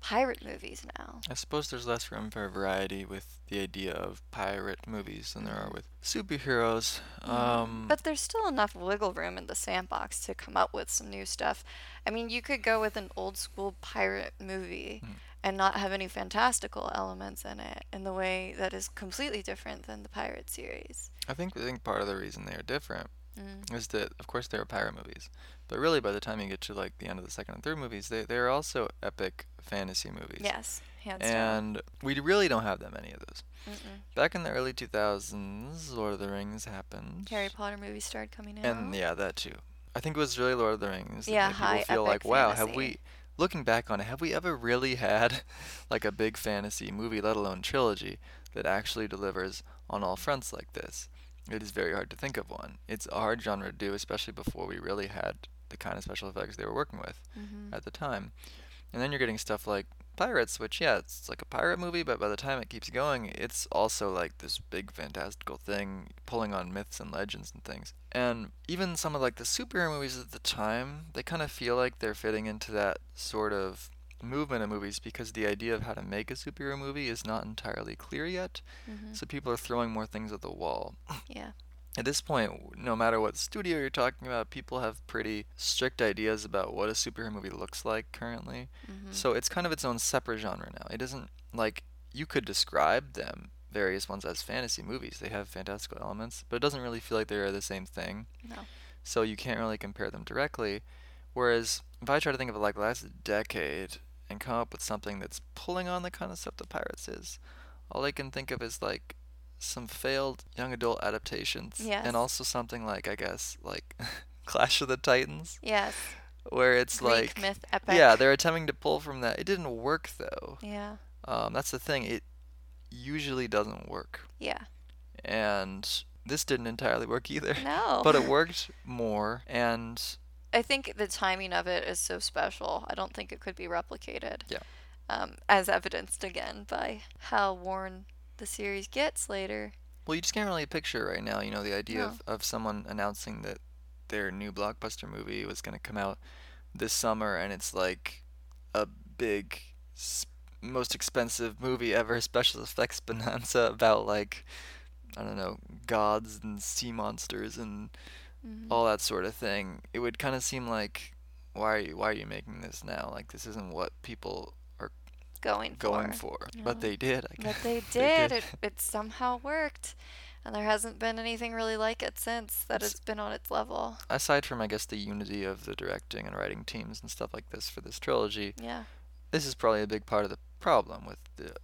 Speaker 3: pirate movies now
Speaker 4: I suppose there's less room for variety with the idea of pirate movies than there are
Speaker 3: Mhm.
Speaker 4: with superheroes.
Speaker 3: Mhm.
Speaker 4: Um,
Speaker 3: but there's still enough wiggle room in the sandbox to come up with some new stuff i mean you could go with an old school pirate movie
Speaker 4: Mhm.
Speaker 3: and not have any fantastical elements in it in the way that is completely different than the pirate series
Speaker 4: I think I think part of the reason they are different
Speaker 3: mm.
Speaker 4: is that of course they are pirate movies, but really by the time you get to like the end of the second and third movies, they they are also epic fantasy movies.
Speaker 3: yes hands down
Speaker 4: And we really don't have that many of those.
Speaker 3: Mm-mm.
Speaker 4: Back in the early 2000s, Lord of the Rings happened.
Speaker 3: Harry Potter movies started coming out.
Speaker 4: And yeah, that too. I think it was really Lord of the Rings. that
Speaker 3: Yeah,
Speaker 4: made
Speaker 3: high
Speaker 4: people feel like, wow, have we, looking back on it, have we ever really had like a big fantasy movie, let alone trilogy, that actually delivers on all fronts like this? It is very hard to think of one. It's a hard genre to do, especially before we really had the kind of special effects they were working with
Speaker 3: Mhm.
Speaker 4: at the time. And then you're getting stuff like Pirates, which yeah, it's like a pirate movie, but by the time it keeps going, it's also like this big fantastical thing pulling on myths and legends and things. And even some of like the superhero movies at the time, they kind of feel like they're fitting into that sort of movement of movies because the idea of how to make a superhero movie is not entirely clear yet.
Speaker 3: Mhm.
Speaker 4: So people are throwing more things at the wall.
Speaker 3: Yeah.
Speaker 4: At this point, no matter what studio you're talking about, people have pretty strict ideas about what a superhero movie looks like currently.
Speaker 3: Mhm.
Speaker 4: So it's kind of its own separate genre now. It isn't like you could describe them various ones as fantasy movies. They have fantastical elements, but it doesn't really feel like they are the same thing.
Speaker 3: No.
Speaker 4: So you can't really compare them directly. Whereas if I try to think of it like the last decade and come up with something that's pulling on the kind of Pirates is, all I can think of is like some failed young adult adaptations,
Speaker 3: Yes.
Speaker 4: and also something like I guess like Clash of the Titans,
Speaker 3: Yes.
Speaker 4: where it's
Speaker 3: Greek
Speaker 4: like
Speaker 3: myth epic.
Speaker 4: yeah, they're attempting to pull from that. It didn't work though.
Speaker 3: Yeah.
Speaker 4: Um, that's the thing. It usually doesn't work,
Speaker 3: Yeah.
Speaker 4: and this didn't entirely work either.
Speaker 3: No.
Speaker 4: But it worked more, and
Speaker 3: I think the timing of it is so special. I don't think it could be replicated.
Speaker 4: Yeah.
Speaker 3: Um, as evidenced again by how worn the series gets later.
Speaker 4: well, you just can't really picture right now. You know, the idea
Speaker 3: No.
Speaker 4: of, of someone announcing that their new blockbuster movie was going to come out this summer, and it's like a big, most expensive movie ever, special effects bonanza about like I don't know, gods and sea monsters and
Speaker 3: Mhm.
Speaker 4: all that sort of thing. It would kind of seem like why are you why are you making this now? Like this isn't what people are
Speaker 3: Going for.
Speaker 4: going for. But
Speaker 3: Yeah.
Speaker 4: they did. I guess.
Speaker 3: But
Speaker 4: guess.
Speaker 3: they did. It, it somehow worked. And there hasn't been anything really like it since that
Speaker 4: It's-
Speaker 3: has been on its level.
Speaker 4: Aside from I guess the unity of the directing and writing teams and stuff like this for this trilogy,
Speaker 3: Yeah.
Speaker 4: this is probably a big part of the problem with the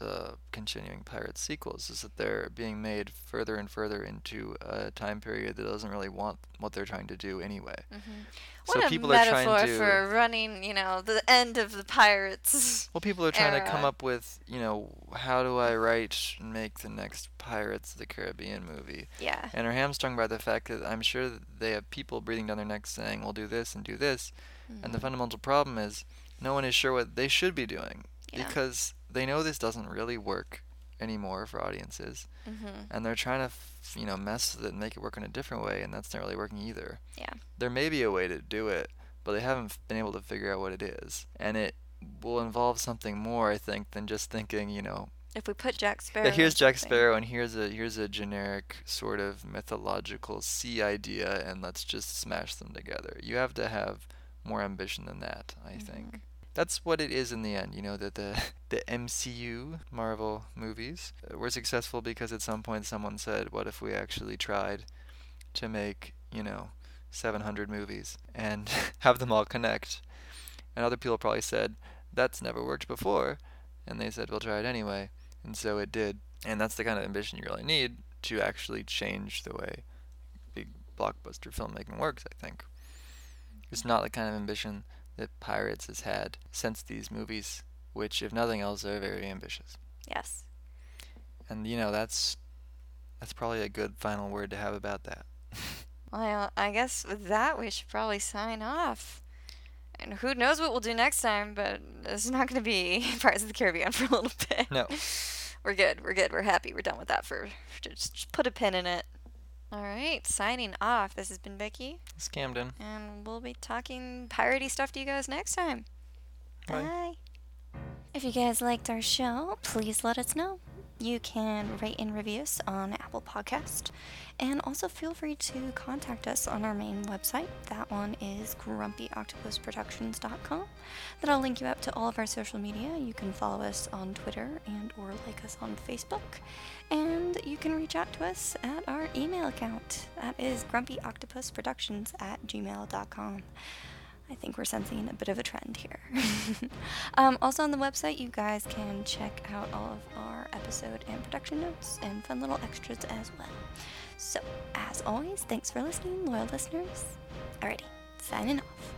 Speaker 4: uh, continuing Pirates sequels is that they're being made further and further into a time period that doesn't really want what they're trying to do anyway.
Speaker 3: hmm
Speaker 4: So
Speaker 3: What a
Speaker 4: people are trying
Speaker 3: metaphor
Speaker 4: to
Speaker 3: for running, you know, the end of the pirates.
Speaker 4: Well, people are trying to come up with, you know, how do I write and make the next Pirates of the Caribbean movie?
Speaker 3: yeah.
Speaker 4: And are hamstrung by the fact that I'm sure that they have people breathing down their necks saying, "We'll do this and do this," and the
Speaker 3: Mhm.
Speaker 4: fundamental problem is no one is sure what they should be doing
Speaker 3: Yeah.
Speaker 4: because they know this doesn't really work anymore for audiences,
Speaker 3: Mhm.
Speaker 4: and they're trying to, f- you know, mess with it and make it work in a different way, and that's not really working either.
Speaker 3: Yeah.
Speaker 4: There may be a way to do it, but they haven't f- been able to figure out what it is, and it will involve something more, I think, than just thinking, you know,
Speaker 3: If we put Jack Sparrow.
Speaker 4: yeah, here's Jack Sparrow, and here's a here's a generic sort of mythological sea idea, and let's just smash them together. You have to have more ambition than that, I
Speaker 3: Mhm.
Speaker 4: think. That's what it is in the end. You know that the the MCU Marvel movies uh, were successful because at some point someone said, "What if we actually tried to make you know 700 movies and have them all connect?" And other people probably said, "That's never worked before," and they said, "We'll try it anyway." And so it did. And that's the kind of ambition you really need to actually change the way big blockbuster filmmaking works, I think. It's not the kind of ambition that Pirates has had since these movies, which, if nothing else, are very ambitious.
Speaker 3: Yes.
Speaker 4: And, you know, that's that's probably a good final word to have about that.
Speaker 3: Well, I guess with that, we should probably sign off. And who knows what we'll do next time, but it's not going to be Pirates of the Caribbean for a little bit.
Speaker 4: No.
Speaker 3: We're good. We're good. We're happy. We're done with that for. Just, just put a pin in it. All right. Signing off. This has been Becky.
Speaker 4: It's Camden.
Speaker 3: And we'll be talking piratey stuff to you guys next time.
Speaker 4: Bye.
Speaker 3: Bye. If you guys liked our show, please let us know. You can rate and review us on Apple Podcast. And also feel free to contact us on our main website. That one is grumpyoctopusproductions.com. That'll link you up to all of our social media. You can follow us on Twitter and or like us on Facebook. And you can reach out to us at our email account. That is grumpyoctopusproductions at gmail.com. I think we're sensing a bit of a trend here. um, also, on the website, you guys can check out all of our episode and production notes and fun little extras as well. So, as always, thanks for listening, loyal listeners. Alrighty, signing off.